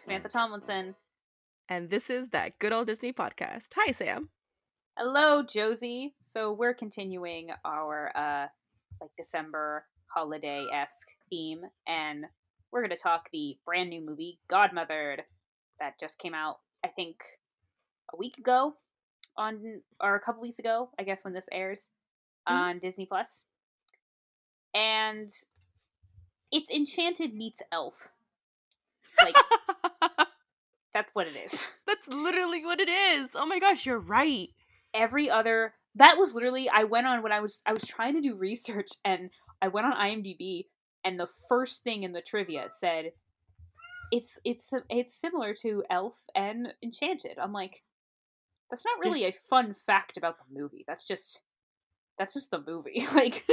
I'm Samantha Tomlinson. And this is that good old Disney podcast. Hi, Sam. Hello, Josie. So we're continuing our uh like December holiday esque theme, and we're gonna talk the brand new movie Godmothered that just came out, I think, a week ago on or a couple weeks ago, I guess when this airs Mhm. on Disney Plus. And it's Enchanted meets Elf. Like that's what it is. That's literally what it is. Oh my gosh, you're right. every other that was literally I went on when I was I was trying to do research and I went on IMDb and the first thing in the trivia said it's it's it's similar to Elf and Enchanted. I'm like that's not really a fun fact about the movie. That's just that's just the movie. like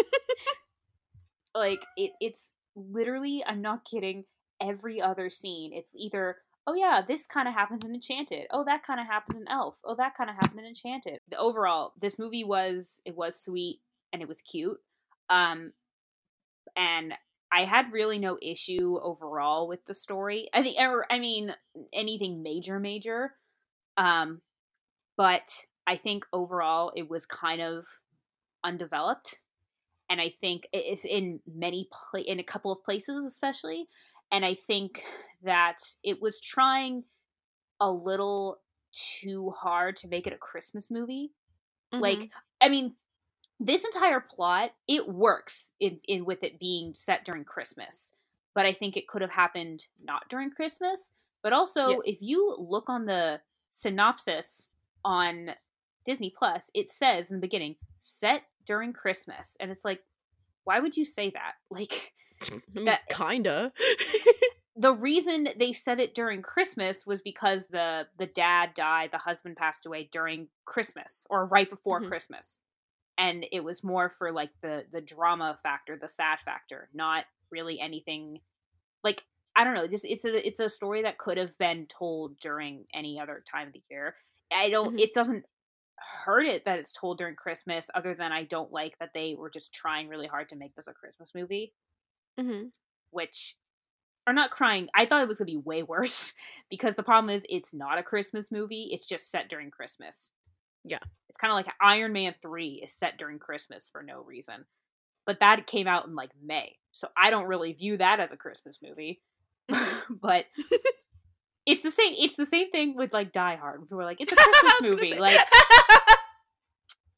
like it it's literally I'm not kidding every other scene it's either oh yeah this kind of happens in enchanted. Oh that kind of happens in elf. Oh that kind of happened in enchanted. The overall this movie was it was sweet and it was cute um and i had really no issue overall with the story. I think or i mean anything major major um but i think overall it was kind of undeveloped and i think it's in many pla- in a couple of places especially and i think that it was trying a little too hard to make it a christmas movie Mm-hmm. like i mean this entire plot it works in, in with it being set during christmas but i think it could have happened not during christmas but also Yeah. if you look on the synopsis on disney plus it says in the beginning set during christmas and it's like why would you say that like I mean, that- kinda. the reason they said it during Christmas was because the the dad died, the husband passed away during Christmas or right before Mhm. Christmas. And it was more for like the the drama factor, the sad factor, not really anything like I don't know, just it's a it's a story that could have been told during any other time of the year. I don't Mhm. it doesn't hurt it that it's told during Christmas other than I don't like that they were just trying really hard to make this a Christmas movie hmm which are not crying. I thought it was gonna be way worse because the problem is it's not a Christmas movie. It's just set during Christmas. Yeah. it's kind of like Iron Man three is set during Christmas for no reason, but that came out in like May, so I don't really view that as a Christmas movie. but it's the same. It's the same thing with like Die Hard. People are like, it's a Christmas I was gonna movie. Like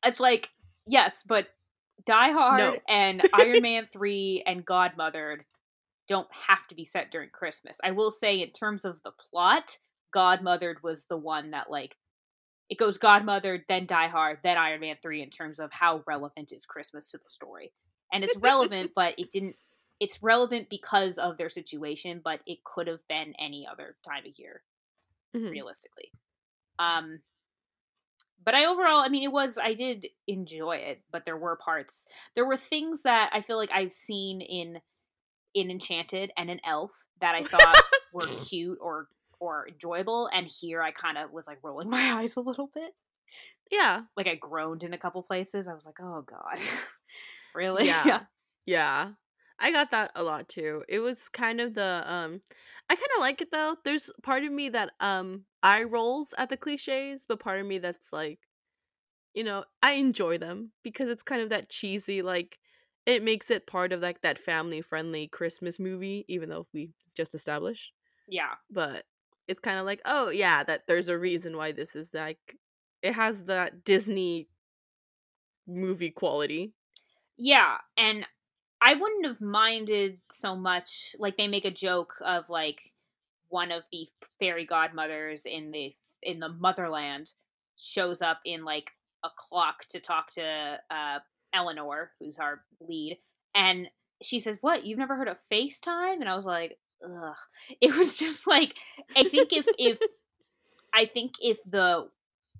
it's like yes, but Die Hard No. and Iron Man 3 and Godmothered don't have to be set during Christmas. I will say in terms of the plot, Godmothered was the one that like it goes Godmothered, then Die Hard, then Iron Man 3 in terms of how relevant is Christmas to the story. And it's relevant, but it didn't it's relevant because of their situation, but it could have been any other time of year Mhm. realistically. Um but I overall, I mean it was I did enjoy it, but there were parts there were things that I feel like I've seen in in Enchanted and an Elf that I thought were cute or or enjoyable and here I kind of was like rolling my eyes a little bit. Yeah. Like I groaned in a couple places. I was like, "Oh god." really? Yeah. Yeah. I got that a lot too. It was kind of the um I kind of like it though. There's part of me that um eye rolls at the clichés, but part of me that's like you know, I enjoy them because it's kind of that cheesy like it makes it part of like that family friendly Christmas movie even though we just established. Yeah. But it's kind of like, oh yeah, that there's a reason why this is like it has that Disney movie quality. Yeah, and I wouldn't have minded so much. Like they make a joke of like one of the fairy godmothers in the in the motherland shows up in like a clock to talk to uh Eleanor, who's our lead, and she says, "What? You've never heard of FaceTime?" And I was like, "Ugh." It was just like I think if if I think if the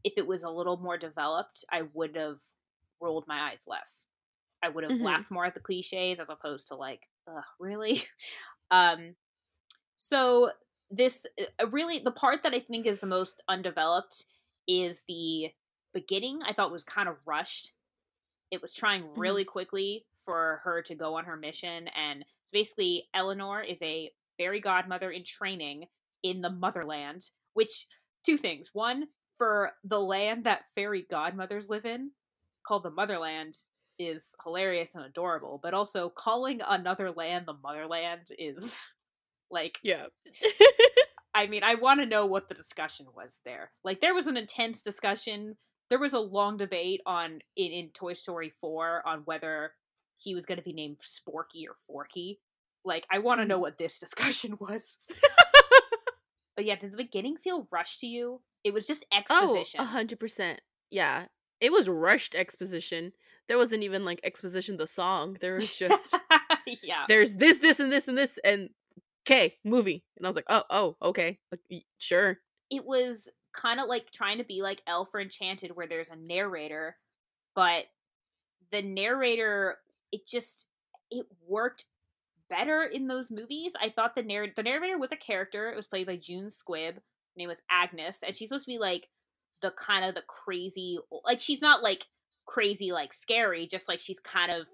if it was a little more developed, I would have rolled my eyes less. I would have Mhm. laughed more at the cliches as opposed to like, Ugh, really. um, so this uh, really the part that I think is the most undeveloped is the beginning. I thought was kind of rushed. It was trying really quickly for her to go on her mission, and so basically, Eleanor is a fairy godmother in training in the motherland, which two things. One, for the land that fairy godmothers live in, called the motherland, is hilarious and adorable, but also calling another land the motherland is like Yeah. I mean, I want to know what the discussion was there. Like there was an intense discussion. There was a long debate on in, in Toy Story 4 on whether he was going to be named Sporky or Forky. Like I want to know mm. what this discussion was. but yeah, did the beginning feel rushed to you? It was just oh, exposition. a hundred percent. Yeah. It was rushed exposition. There wasn't even like exposition the song. There was just yeah. there's this, this, and this, and this, and okay, movie. And I was like, oh, oh, okay, like, sure. it was kind of like trying to be like Elf or Enchanted, where there's a narrator, but the narrator, it just it worked better in those movies. I thought the narr- the narrator was a character. It was played by June Squibb. Her name was Agnes, and she's supposed to be like the kind of the crazy, like she's not like crazy like scary, just like she's kind of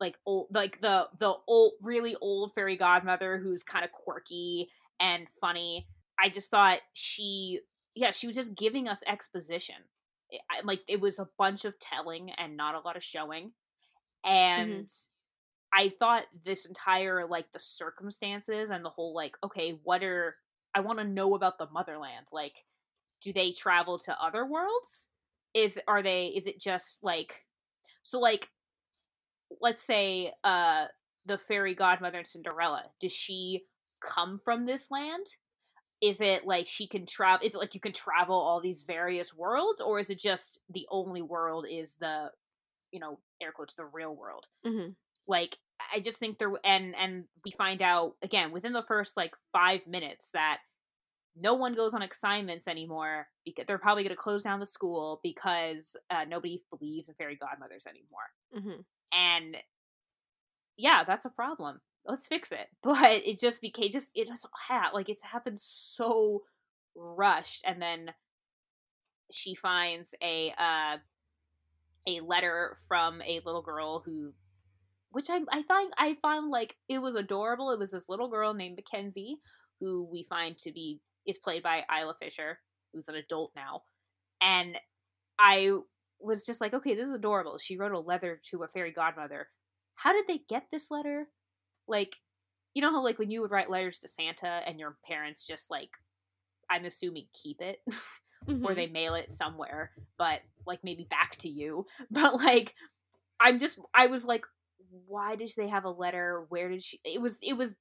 like old like the the old really old fairy godmother who's kind of quirky and funny. I just thought she yeah she was just giving us exposition. It- I- like it was a bunch of telling and not a lot of showing. Mm-hmm. And i thought this entire like the circumstances and the whole like okay what are i want to know about the motherland like do they travel to other worlds? Is are they is it just like so like let's say uh the fairy godmother and Cinderella, does she come from this land? Is it like she can travel is it like you can travel all these various worlds or is it just the only world is the you know, air quotes the real world? hmm Like I just think there and and we find out again within the first like 5 minutes that no one goes on assignments anymore because they're probably going to close down the school because uh, nobody believes in fairy godmothers anymore hmm and yeah that's a problem let's fix it but it just became just it just like it's happened so rushed and then she finds a uh a letter from a little girl who which I I find I found like it was adorable. It was this little girl named Mackenzie who we find to be is played by Isla Fisher, who's an adult now. And I was just like, okay, this is adorable. She wrote a letter to a fairy godmother. How did they get this letter? Like, you know how like when you would write letters to Santa and your parents just like I'm assuming keep it or they mail it somewhere, but like maybe back to you. But like I'm just I was like why did they have a letter? Where did she It was it was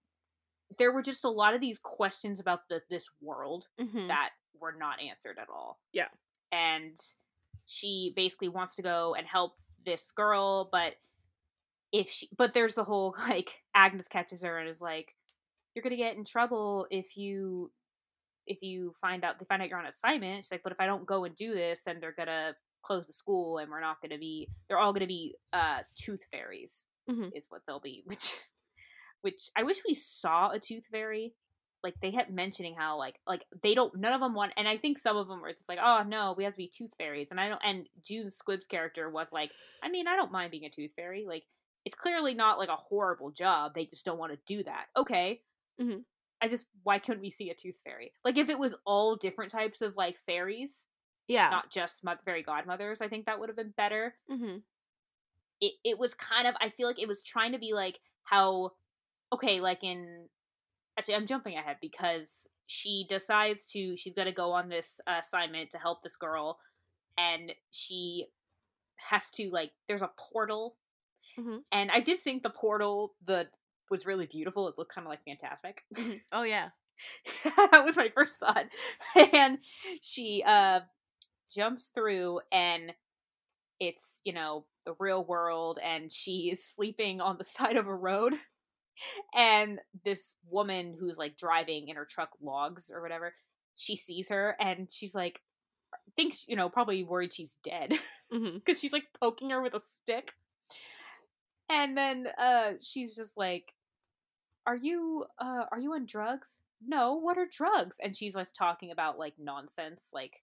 there were just a lot of these questions about the this world hmm that were not answered at all. Yeah. And she basically wants to go and help this girl, but if she but there's the whole like Agnes catches her and is like you're to get in trouble if you if you find out they find out you're on assignment. She's like, but if I don't go and do this, then they're to close the school and we're not to be they're all to be uh tooth fairies hmm is what they'll be, which which I wish we saw a tooth fairy. Like they kept mentioning how like like they don't none of them want and I think some of them were just like oh no we have to be tooth fairies and I don't and June Squibb's character was like I mean I don't mind being a tooth fairy like it's clearly not like a horrible job they just don't want to do that okay Mhm. I just why couldn't we see a tooth fairy like if it was all different types of like fairies Yeah. not just fairy godmothers I think that would have been better hmm it it was kind of I feel like it was trying to be like how okay, like in actually I'm jumping ahead because she decides to she's going to go on this uh, assignment to help this girl and she has to like there's a portal Mhm. and I did think the portal the was really beautiful. It looked kind of like fantastic. Mhm. Oh yeah. that was my first thought. And she uh jumps through and it's, you know, the real world and she is sleeping on the side of a road. And this woman who's like driving in her truck logs or whatever, she sees her and she's like thinks, you know, probably worried she's dead because she's like poking her with a stick. And then uh she's just like are you uh are you on drugs? No, what are drugs? And she's like talking about like nonsense like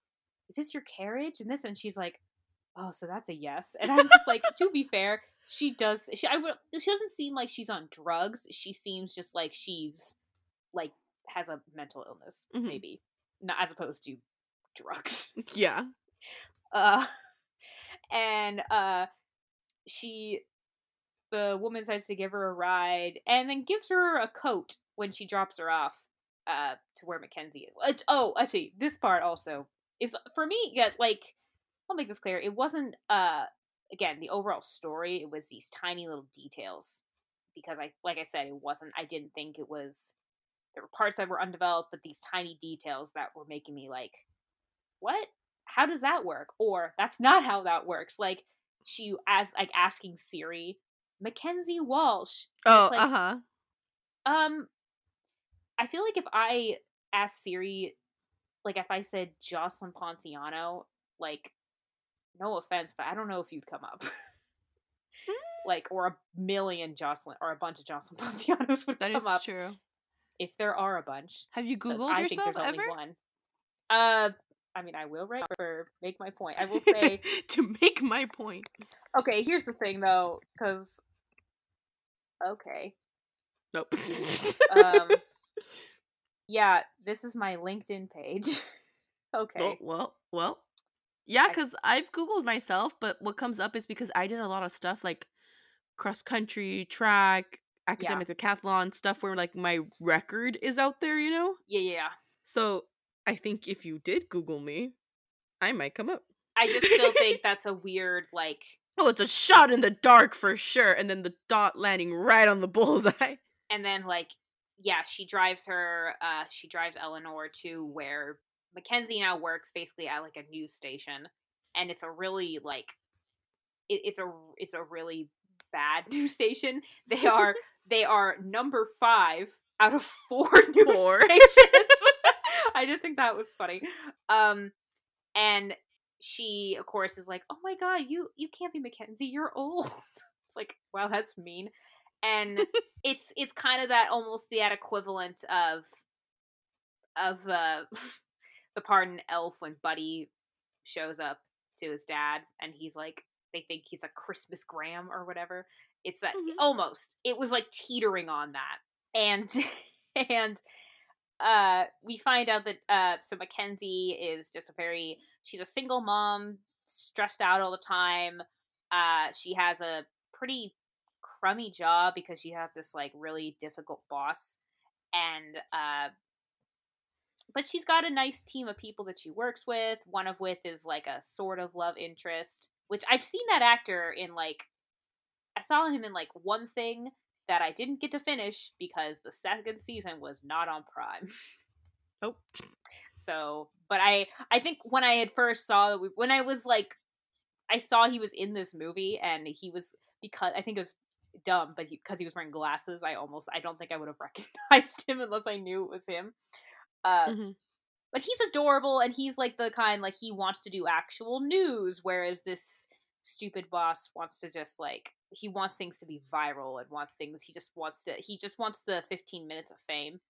is this your carriage and this and she's like oh so that's a yes. And I'm just like to be fair, she does. She I would. She doesn't seem like she's on drugs. She seems just like she's like has a mental illness, Mhm. maybe, not as opposed to drugs. Yeah. Uh, and uh, she, the woman decides to give her a ride, and then gives her a coat when she drops her off. Uh, to where Mackenzie is. Uh, Oh, actually, this part also is for me. Yeah, like I'll make this clear. It wasn't uh again the overall story. It was these tiny little details because I, like I said, it wasn't. I didn't think it was. There were parts that were undeveloped, but these tiny details that were making me like, what? How does that work? Or that's not how that works. Like she as like asking Siri, Mackenzie Walsh. Oh, like- uh huh. Um, I feel like if I asked Siri, like if I said Jocelyn Ponciano, like, no offense, but I don't know if you'd come up. like, or a million Jocelyn or a bunch of Jocelyn Poncianos would That come is up true. if there are a bunch. Have you Googled I think there's ever? only one. Uh, I mean, I will right or make my point. I will say, to make my point. okay. Here's the thing, though, because okay, Nope. um, yeah, this is my LinkedIn page. okay. Well, well, well. Yeah, because I've Googled myself, but what comes up is because I did a lot of stuff like cross country, track, academic decathlon, stuff where like my record is out there, you know? Yeah, yeah, yeah. So I think if you did Google me, I might come up. I just still think that's a weird, like, Oh, it's a shot in the dark for sure, and then the dot landing right on the bullseye. and then like, yeah, she drives her, uh, she drives Eleanor to where Mackenzie now works, basically at like a news station, and it's a really like, it, it's a it's a really bad news station. They are they are number five out of four news Four. stations. I did think that was funny. Um, and she, of course, is like, "Oh my god, you you can't be Mackenzie. You're old." It's like, wow, that's mean. And it's it's kind of that almost that equivalent of of the the part in Elf when Buddy shows up to his dad's and he's like they think he's a Christmasgram or whatever. It's that Mhm. almost. It was like teetering on that. And and uh we find out that uh so Mackenzie is just a very she's a single mom, stressed out all the time. Uh she has a pretty crummy job because she has this like really difficult boss and uh but she's got a nice team of people that she works with one of which is like a sort of love interest which i've seen that actor in like i saw him in like one thing that i didn't get to finish because the second season was not on prime Oh. so but i i think when i had first saw when i was like i saw he was in this movie and he was because i think it was dumb but because he, was wearing glasses i almost i don't think i would have recognized him unless i knew it was him uh Mhm. but he's adorable and he's like the kind like he wants to do actual news whereas this stupid boss wants to just like he wants things to be viral and wants things he just wants to he just wants the 15 minutes of fame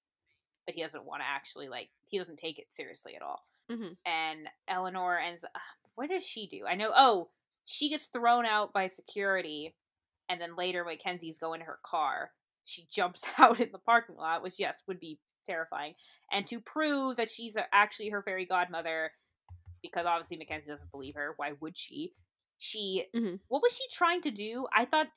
but he doesn't want to actually like he doesn't take it seriously at all Mhm. and eleanor ends uh, what does she do i know oh she gets thrown out by security and then later mackenzie's going to her car she jumps out in the parking lot which yes would be terrifying. And to prove that she's actually her fairy godmother because obviously mackenzie doesn't believe her why would she? She Mhm. what was she trying to do? I thought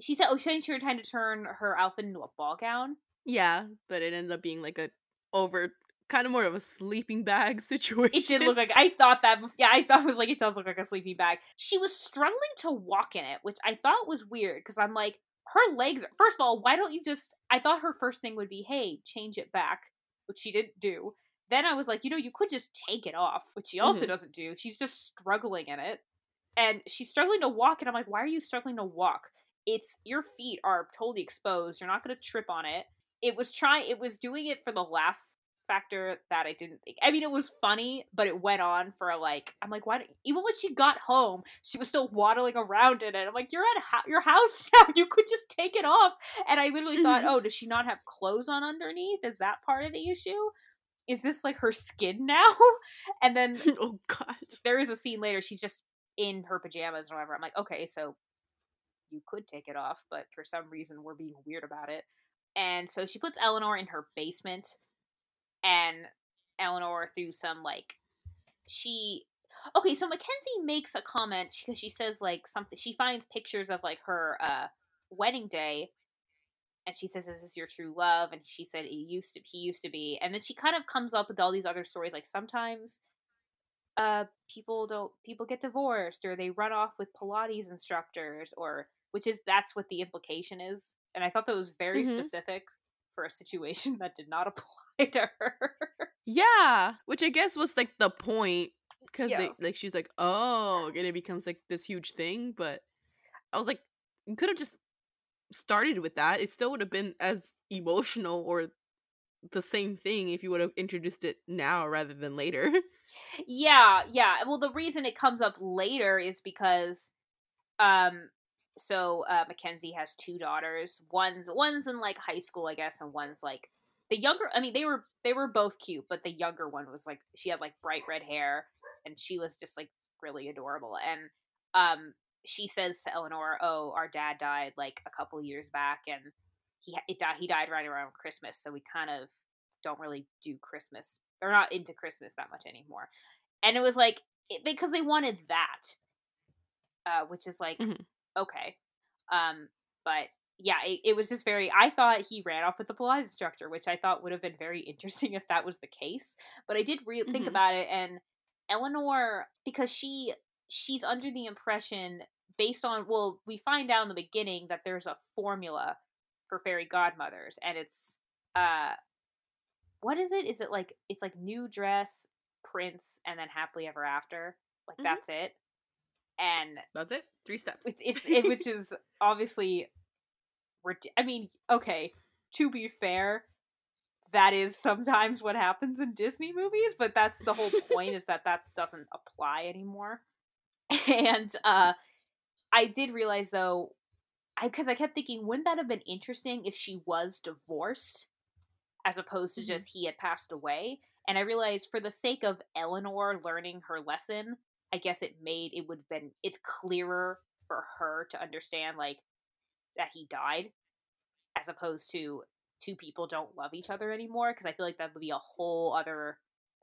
she said oh she said she was trying to turn her outfit into a ball gown. Yeah, but it ended up being like a over kind of more of a sleeping bag situation. it did look like i thought that yeah i thought it was like it does look like a sleeping bag. She was struggling to walk in it which i thought was weird because i'm like her legs are first of all why don't you just i thought her first thing would be hey change it back which she didn't do. Then i was like you know you could just take it off which she also Mhm. doesn't do. She's just struggling in it. And she's struggling to walk and i'm like why are you struggling to walk? It's your feet are totally exposed. You're not going to trip on it. It was trying it was doing it for the laugh factor that I didn't think. I mean, it was funny, but it went on for like I'm like, why? don't- Even when she got home, she was still waddling around in it. I'm like, you're at ho- your house now. You could just take it off. And I literally thought, Mhm. oh, does she not have clothes on underneath? Is that part of the issue? Is this like her skin now? and then oh god. there is a scene later. She's just in her pajamas or whatever. I'm like, okay, so you could take it off, but for some reason we're being weird about it. And so she puts Eleanor in her basement, and Eleanor through some like she okay so mackenzie makes a comment because she says like something she finds pictures of like her uh wedding day and she says is this your true love? and she said it used to he used to be. And then she kind of comes up with all these other stories like sometimes uh people don't people get divorced or they run off with pilates instructors or which is that's what the implication is. And i thought that was very Mhm. specific for a situation that did not apply Yeah, which I guess was like the point because Yeah. like she's like, oh, and it becomes like this huge thing. But I was like, you could have just started with that. It still would have been as emotional or the same thing if you would have introduced it now rather than later. Yeah, yeah. Well, the reason it comes up later is because, um, so uh, Mackenzie has two daughters. One's one's in like high school, I guess, and one's like the younger. I mean, they were they were both cute, but the younger one was like she had like bright red hair, and she was just like really adorable. And um, she says to Eleanor, "Oh, our dad died like a couple years back, and he it died. He died right around Christmas, so we kind of don't really do Christmas. They're not into Christmas that much anymore." And it was like it, because they wanted that, uh, which is like Mhm. okay, um, but yeah, it, it was just very. I thought he ran off with the Pilates instructor, which I thought would have been very interesting if that was the case. But I did re- think Mhm. about it, and Eleanor, because she she's under the impression based on well, we find out in the beginning that there's a formula for fairy godmothers, and it's uh, what is it? Is it like it's like new dress, prince, and then happily ever after? Like Mhm. that's it. And That's it. Three steps. it's it's it, which is obviously I mean, okay, to be fair, that is sometimes what happens in Disney movies, but that's the whole point is that that doesn't apply anymore. And uh I did realize though I cuz I kept thinking wouldn't that have been interesting if she was divorced as opposed to Mhm. just he had passed away? And I realized for the sake of Eleanor learning her lesson, I guess it made it would have been it's clearer for her to understand like that he died as opposed to two people don't love each other anymore because I feel like that would be a whole other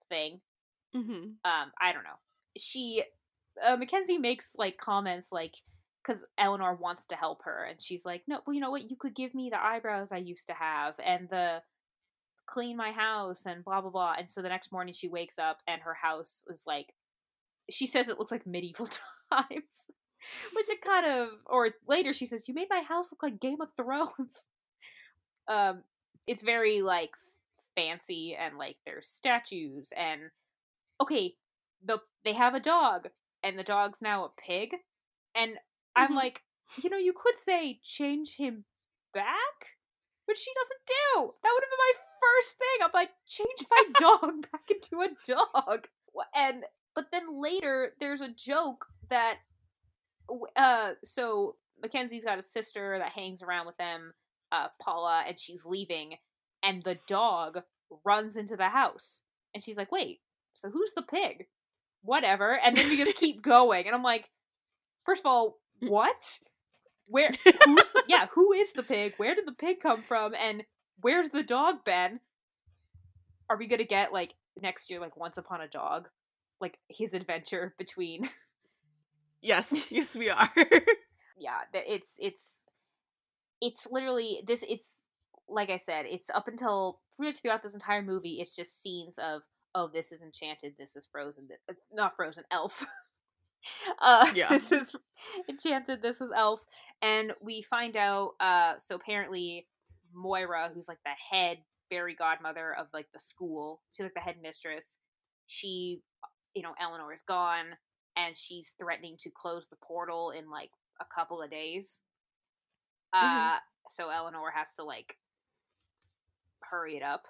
thing. hmm Um, I don't know. She uh, Mackenzie makes like comments like because Eleanor wants to help her and she's like, no, well, you know what? You could give me the eyebrows I used to have and the clean my house and blah blah blah. And so the next morning she wakes up and her house is like she says it looks like medieval times. Which it kind of or later she says, You made my house look like Game of Thrones. Um it's very like fancy and like there's statues and okay, the they have a dog and the dog's now a pig. And I'm Mhm. like, you know, you could say change him back, which she doesn't do. That would have been my first thing. I'm like, change my dog back into a dog. And but then later there's a joke that uh so Mackenzie's got a sister that hangs around with them, uh Paula, and she's leaving and the dog runs into the house. And she's like, "Wait, so who's the pig?" Whatever. And then we just keep going. And I'm like, first of all, what? Where who's the, yeah, who is the pig? Where did the pig come from? And where's the dog been? Are we gonna get like next year, like Once Upon a Dog? Like his adventure between Yes, yes, we are. yeah, it's it's it's literally this it's like I said, it's up until pretty much throughout this entire movie, it's just scenes of oh, this is enchanted, this is frozen, th- uh, not frozen, elf. uh Yeah. this is enchanted, this is elf. And we find out uh so apparently Moira, who's like the head fairy godmother of like the school, she's like the headmistress, she you know, Eleanor is gone and she's threatening to close the portal in like a couple of days. Uh Mhm. so Eleanor has to like hurry it up.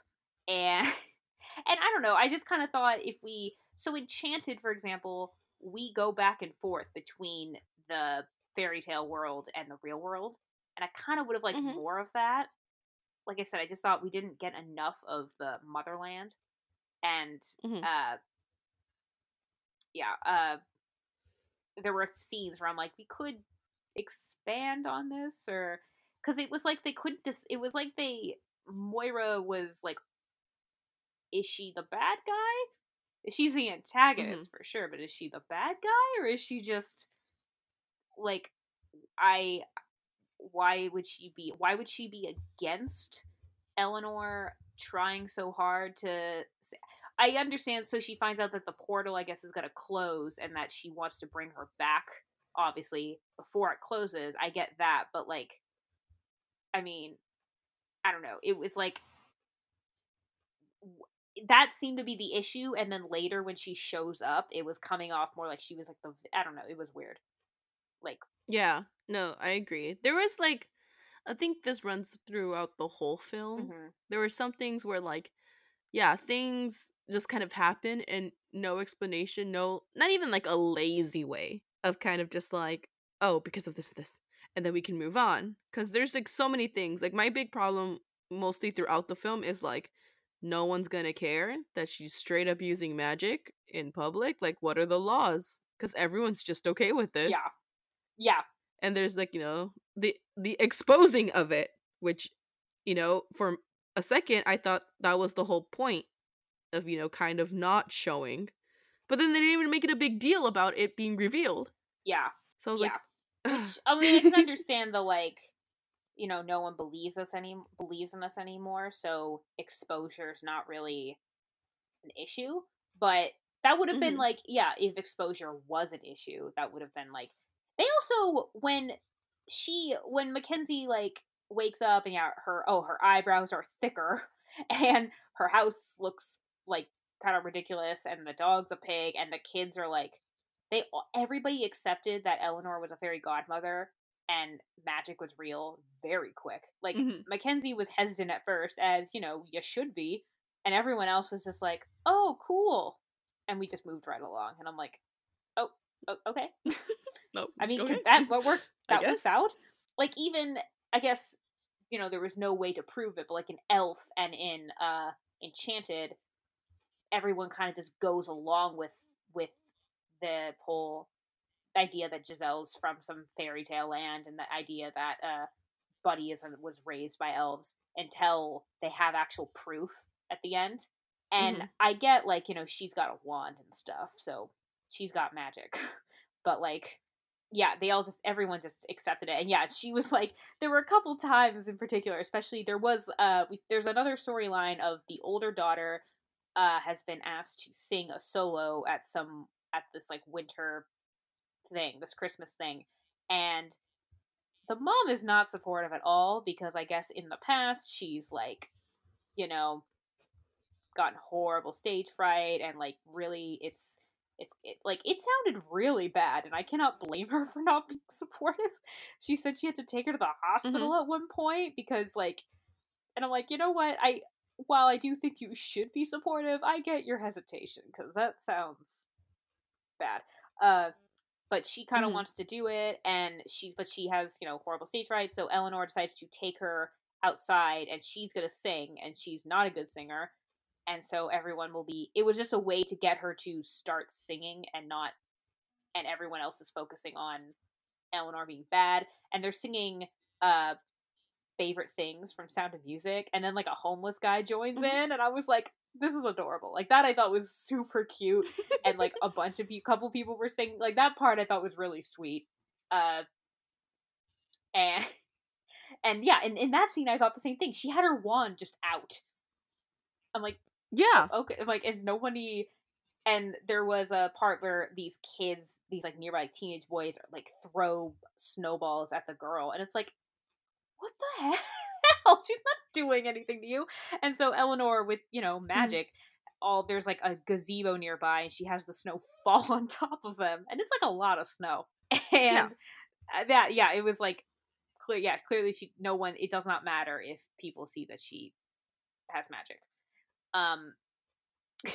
And and I don't know, I just kind of thought if we so enchanted for example, we go back and forth between the fairy tale world and the real world. And I kind of would have liked Mhm. more of that. Like I said, I just thought we didn't get enough of the motherland. And Mhm. uh yeah, uh there were scenes where I'm like, we could expand on this or because it was like they couldn't dis- it was like they moira was like is she the bad guy she's the antagonist mm-hmm. for sure but is she the bad guy or is she just like i why would she be why would she be against eleanor trying so hard to i understand so she finds out that the portal i guess is going to close and that she wants to bring her back obviously before it closes i get that but like i mean i don't know it was like that seemed to be the issue and then later when she shows up it was coming off more like she was like the i don't know it was weird. Like yeah no i agree. There was like i think this runs throughout the whole film. Mm-hmm. there were some things where like yeah things just kind of happen and no explanation no not even like a lazy way of kind of just like oh because of this this and then we can move on because there's like so many things like my big problem mostly throughout the film is like no one's gonna care that she's straight up using magic in public like what are the laws? Because everyone's just okay with this. Yeah yeah. And there's like you know the the exposing of it which you know for a second i thought that was the whole point of you know kind of not showing but then they didn't even make it a big deal about it being revealed yeah so i was yeah. like which i mean i can understand the like you know no one believes us any believes in us anymore so exposure is not really an issue but that would have mm-hmm. been like yeah if exposure was an issue that would have been like they also when she when mackenzie like wakes up and yeah her oh her eyebrows are thicker and her house looks like kind of ridiculous and the dog's a pig and the kids are like they everybody accepted that eleanor was a fairy godmother and magic was real very quick. Like mm-hmm. Mackenzie was hesitant at first, as you know, you should be, and everyone else was just like, "Oh, cool," and we just moved right along. And I'm like, "Oh, oh okay." nope. I mean, that what works that works out. Like even I guess you know there was no way to prove it, but like in Elf and in uh Enchanted, everyone kind of just goes along with with the whole idea that Giselle's from some fairy tale land and the idea that uh, Buddy is was raised by elves until they have actual proof at the end. And mm-hmm. I get like, you know, she's got a wand and stuff, so she's got magic. but like yeah, they all just everyone just accepted it. And yeah, she was like there were a couple times in particular, especially there was uh we, there's another storyline of the older daughter uh has been asked to sing a solo at some at this like winter thing, this Christmas thing. And the mom is not supportive at all because I guess in the past she's like, you know, gotten horrible stage fright and like really it's it's it, like it sounded really bad and I cannot blame her for not being supportive. She said she had to take her to the hospital mm-hmm. at one point because like and I'm like, "You know what? I while I do think you should be supportive, I get your hesitation cuz that sounds bad." Uh but she kind of mm-hmm. wants to do it and she but she has you know horrible stage fright so eleanor decides to take her outside and she's gonna sing and she's not a good singer and so everyone will be it was just a way to get her to start singing and not and everyone else is focusing on eleanor being bad and they're singing uh favorite things from sound of music and then like a homeless guy joins mm-hmm. in and i was like this is adorable. Like that I thought was super cute and like a bunch of you couple people were saying like that part I thought was really sweet. Uh and and yeah, in, in that scene I thought the same thing. She had her wand just out. I'm like, yeah. Okay. Like, and nobody and there was a part where these kids, these like nearby teenage boys like throw snowballs at the girl and it's like, what the hell? She's not doing anything to you. And so Eleanor, with you know mm-hmm. magic, mm-hmm. all there's like a gazebo nearby, and she has the snow fall on top of them, and it's like a lot of snow. And yeah. that, yeah, it was like clear. Yeah, clearly she. No one. It does not matter if people see that she has magic. Um.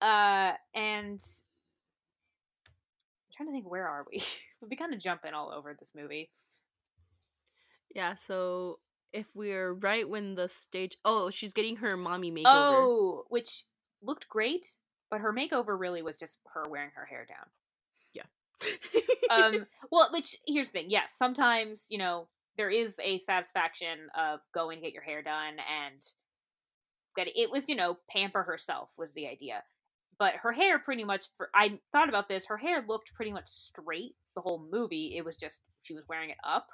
uh, and I'm trying to think where are we? We'll be kind of jumping all over this movie. Yeah, so if we're right when the stage oh she's getting her mommy makeover oh which looked great but her makeover really was just her wearing her hair down yeah um, well, which here's the thing. Yes, sometimes you know there is a satisfaction of going to get your hair done and that it was you know pamper herself was the idea. But her hair pretty much for i thought about this her hair looked pretty much straight the whole movie it was just she was wearing it up.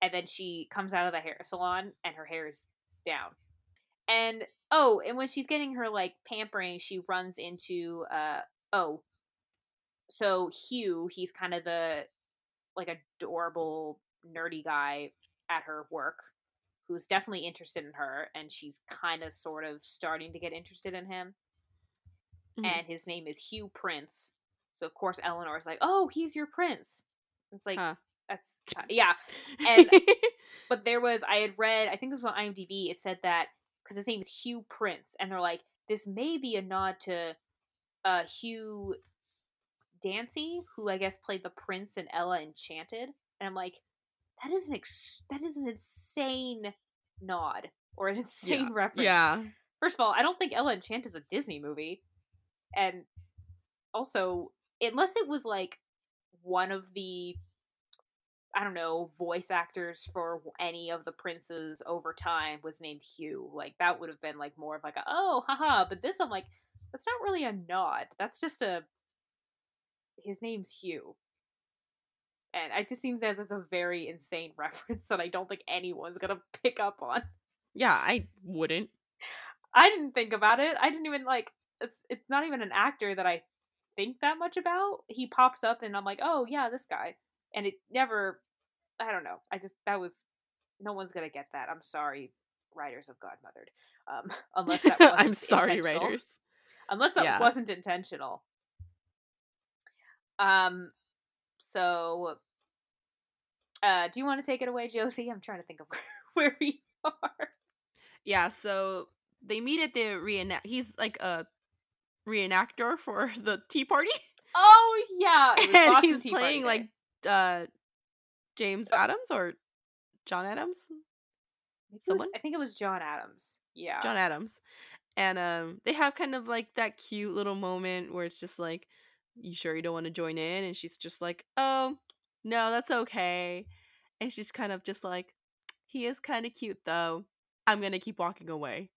And then she comes out of the hair salon and her hair is down. And oh and when she's getting her like pampering she runs into uh oh. So hugh he's kind of the like adorable nerdy guy at her work who's definitely interested in her and she's kind of sort of starting to get interested in him. Mm-hmm. and his name is hugh prince. So of course eleanor's like oh he's your prince. It's like huh. that's yeah. And but there was i had read i think it was on imdb it said that because his name is hugh prince and they're like this may be a nod to uh hugh dancy who i guess played the prince in ella enchanted. And i'm like that is an ex- that is an insane nod or an insane yeah. reference. Yeah. First of all, I don't think Ella Enchant is a Disney movie, and also unless it was like one of the I don't know voice actors for any of the princes over time was named Hugh. Like that would have been like more of like a oh haha. But this I'm like that's not really a nod. That's just a his name's Hugh and it just seems that it's a very insane reference that I don't think anyone's gonna pick up on. Yeah, I wouldn't. I didn't think about it. I didn't even like. It's it's not even an actor that I think that much about. He pops up and I'm like, oh yeah, this guy, and it never. I don't know. I just that was. No one's gonna get that. I'm sorry, writers of Godmothered. Um, unless that was I'm sorry, writers. Unless that yeah. wasn't intentional. Um, so, uh, do you want to take it away, Josie? I'm trying to think of where we are. Yeah, so they meet at the reenact. He's like a reenactor for the Tea Party. Oh yeah, and he's playing like uh, James oh. Adams or John Adams. Someone? Was, I think it was John Adams. Yeah, John Adams, and um, they have kind of like that cute little moment where it's just like you sure you don't want to join in? And she's just like, oh, no, that's okay. And she's kind of just like, he is kind of cute though. I'm going to keep walking away.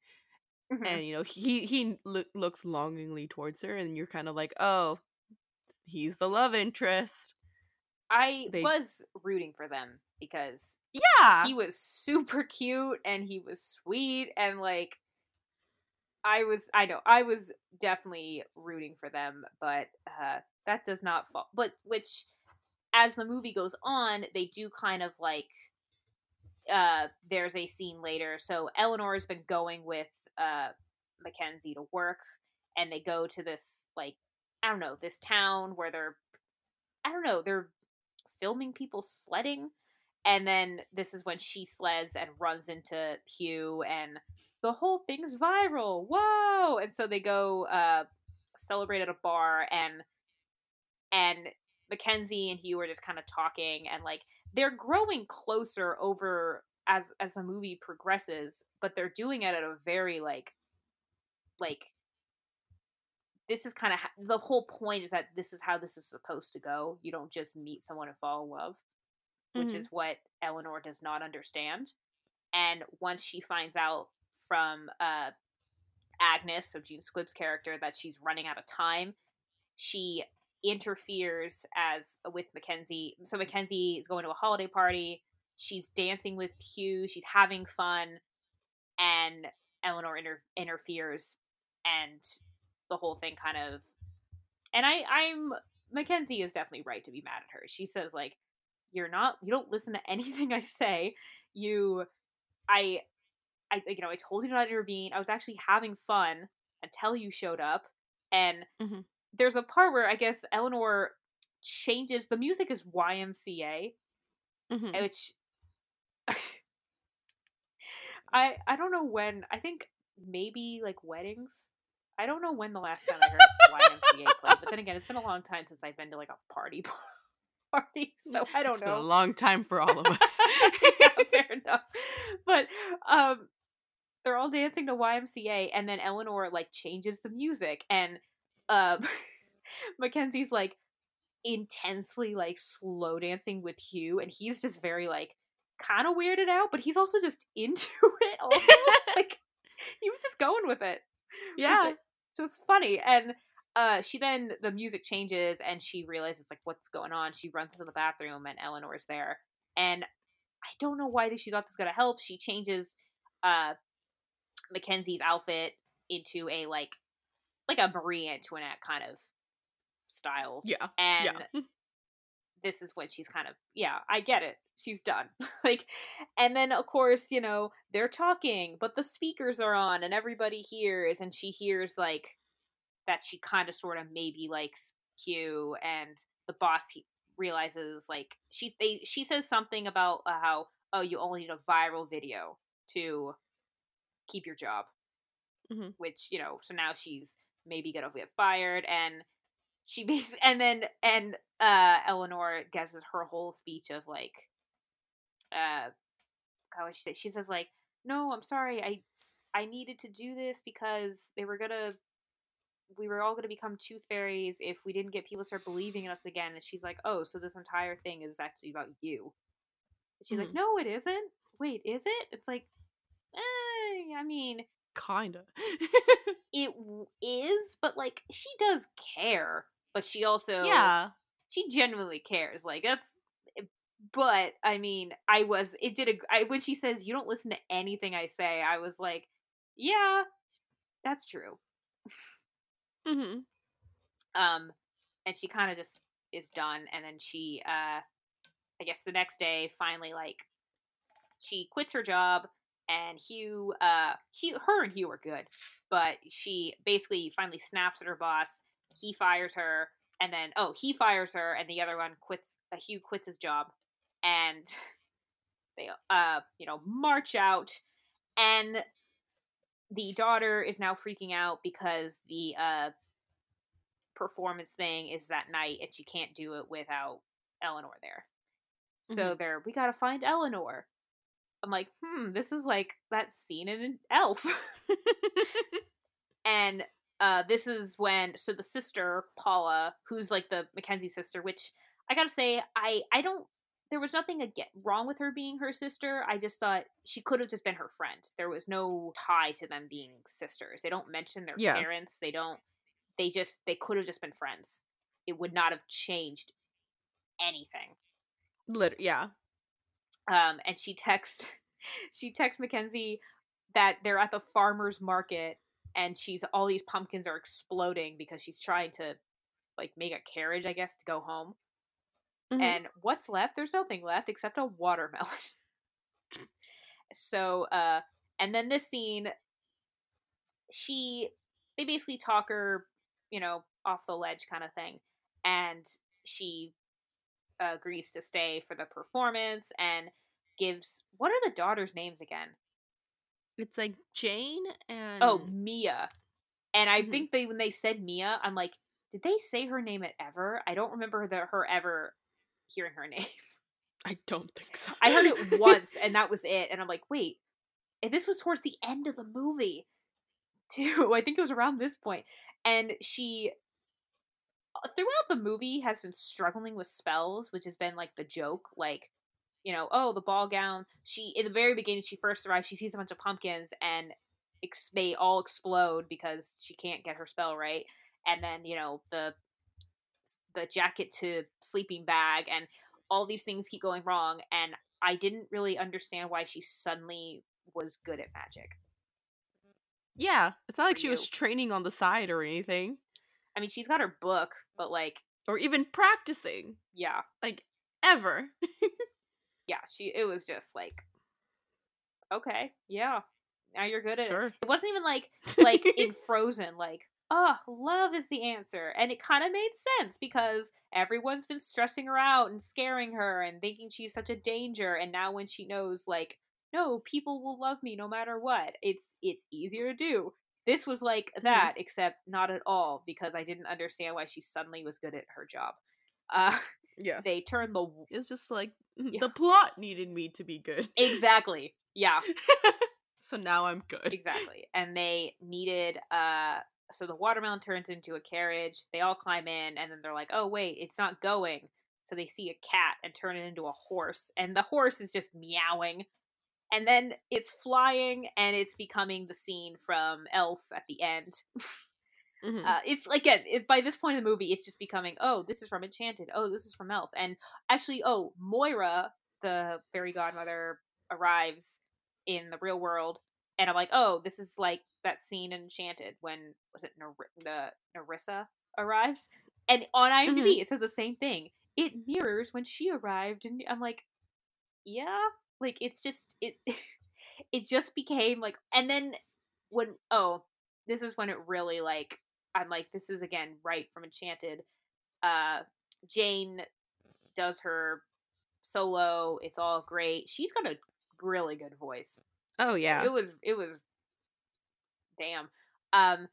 Mm-hmm. And, you know, he, he lo- looks longingly towards her, and you're kind of like, oh, he's the love interest. I they... was rooting for them because yeah, he was super cute and he was sweet and like I was I know I was definitely rooting for them, but uh, that does not fall. But which, as the movie goes on, they do kind of like. Uh, there's a scene later. So Eleanor has been going with uh Mackenzie to work, and they go to this like I don't know this town where they're I don't know they're filming people sledding, and then this is when she sleds and runs into Hugh and the whole thing's viral. Whoa! And so they go uh, celebrate at a bar, and and Mackenzie and Hugh are just kind of talking, and like they're growing closer over as as the movie progresses, but they're doing it at a very like like this is kind of ha- the whole point is that this is how this is supposed to go. You don't just meet someone and fall in love, which mm-hmm. is what Eleanor does not understand. And once she finds out from uh, Agnes, so June Squibb's character, that she's running out of time. She interferes as with Mackenzie. So Mackenzie is going to a holiday party. She's dancing with Hugh. She's having fun, and Eleanor inter- interferes, and the whole thing kind of. And I, I'm Mackenzie is definitely right to be mad at her. She says like, "You're not. You don't listen to anything I say. You, I I you know I told you not to intervene. I was actually having fun until you showed up, and mm-hmm. there's a part where I guess Eleanor changes. The music is YMCA, mm-hmm. which I I don't know when. I think maybe like weddings. I don't know when the last time I heard YMCA play, but then again, it's been a long time since I've been to like a party party, so I don't it's know. Been a long time for all of us. yeah, fair enough. But um, they're all dancing to YMCA, and then Eleanor like changes the music, and uh, Mackenzie's like, intensely like slow dancing with Hugh, and he's just very like kind of weirded out, but he's also just into it. Also, like he was just going with it. Yeah. Which was funny. And uh she then the music changes and she realizes like what's going on. She runs into the bathroom and Eleanor's there. And I don't know why she thought this was gonna help. She changes uh Mackenzie's outfit into a like like a Marie Antoinette kind of style. Yeah. And yeah. this is when she's kind of yeah i get it she's done like and then of course you know they're talking but the speakers are on and everybody hears and she hears like that she kind of sort of maybe likes hugh and the boss he realizes like she they she says something about uh, how oh you only need a viral video to keep your job Mhm. which you know so now she's maybe gonna get fired and she basically and then and uh eleanor guesses her whole speech of like uh how would she say she says like no i'm sorry i i needed to do this because they were gonna we were all gonna become tooth fairies if we didn't get people to start believing in us again and she's like oh so this entire thing is actually about you and she's like Mhm. no it isn't wait is it it's like i mean Kinda. it is, but like she does care but she also yeah. she genuinely cares. Like that's but I mean, I was it did a I when she says you don't listen to anything I say, I was like, yeah, that's true. hmm Um and she kind of just is done and then she uh I guess the next day finally like she quits her job and Hugh uh Hugh her and Hugh are good, but she basically finally snaps at her boss. He fires her and then oh, he fires her and the other one quits uh, Hugh quits his job and they uh you know march out and the daughter is now freaking out because the uh performance thing is that night and she can't do it without Eleanor there. So they're we gotta find Eleanor. I'm like, hmm, this is like that scene in an Elf. and uh this is when so the sister Paula, who's like the Mackenzie sister, which I gotta say, I I don't. There was nothing again wrong with her being her sister. I just thought she could have just been her friend. There was no tie to them being sisters. They don't mention their Yeah. parents. They don't. They just they could have just been friends. It would not have changed anything Lit- yeah. Um, and she texts she texts Mackenzie that they're at the farmers market and she's all these pumpkins are exploding because she's trying to like make a carriage, I guess, to go home. Mhm. And what's left? There's nothing left except a watermelon. so, uh, and then this scene, she they basically talk her, you know, off the ledge kind of thing, and she agrees to stay for the performance and gives what are the daughters' names again? It's like Jane and Oh, Mia. And I Mhm. think they when they said Mia, I'm like, did they say her name at ever? I don't remember the, her ever hearing her name. I don't think so. I heard it once and that was it. And I'm like, wait, and this was towards the end of the movie, too. I think it was around this point. And she, uh, throughout the movie, has been struggling with spells, which has been like the joke. Like, you know, oh, the ball gown. She, in the very beginning, she first arrives, she sees a bunch of pumpkins and ex- they all explode because she can't get her spell right. And then, you know, the the jacket to sleeping bag and all these things keep going wrong and I didn't really understand why she suddenly was good at magic. yeah, it's not like she was training on the side or anything, I mean, she's got her book, but like, or even practicing, yeah, like ever. yeah, she it was just like okay, yeah. Now you're good at it. It wasn't even like like in Frozen like oh, love is the answer. And it kind of made sense because everyone's been stressing her out and scaring her and thinking she's such a danger and now when she knows like no, people will love me no matter what. It's it's easier to do. This was like that except not at all because I didn't understand why she suddenly was good at her job. Uh Yeah. they turned the It's just like Yeah. the plot needed me to be good. exactly. Yeah, so now I'm good. exactly. And they needed uh so the watermelon turns into a carriage. They all climb in, and then they're like, "Oh wait, it's not going." So they see a cat and turn it into a horse, and the horse is just meowing. And then it's flying, and it's becoming the scene from Elf at the end. Mhm. Uh, it's again, it's by this point in the movie, it's just becoming, oh, this is from Enchanted. Oh, this is from Elf. And actually, oh, Moira, the fairy godmother, arrives in the real world, and I'm like, oh, this is like that scene in Enchanted when was it Nar- the Narissa arrives, and on IMDb it says the same thing. It mirrors when she arrived, and I'm like, yeah, like it's just it. it just became like, and then when oh, this is when it really like I'm like, this is again right from Enchanted. Uh, Jane does her solo. It's all great. She's got a really good voice. Oh yeah. It was it was damn. Um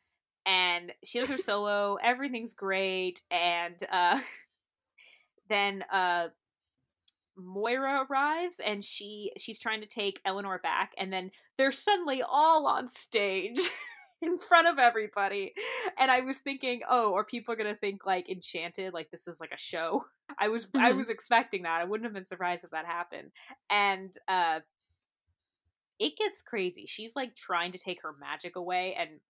and she does her solo, everything's great, and uh then uh Moira arrives and she she's trying to take Eleanor back and then they're suddenly all on stage in front of everybody. And I was thinking, oh, are people gonna think like enchanted, like this is like a show? I was I Mhm. was expecting that. I wouldn't have been surprised if that happened. And uh it gets crazy. She's like trying to take her magic away, and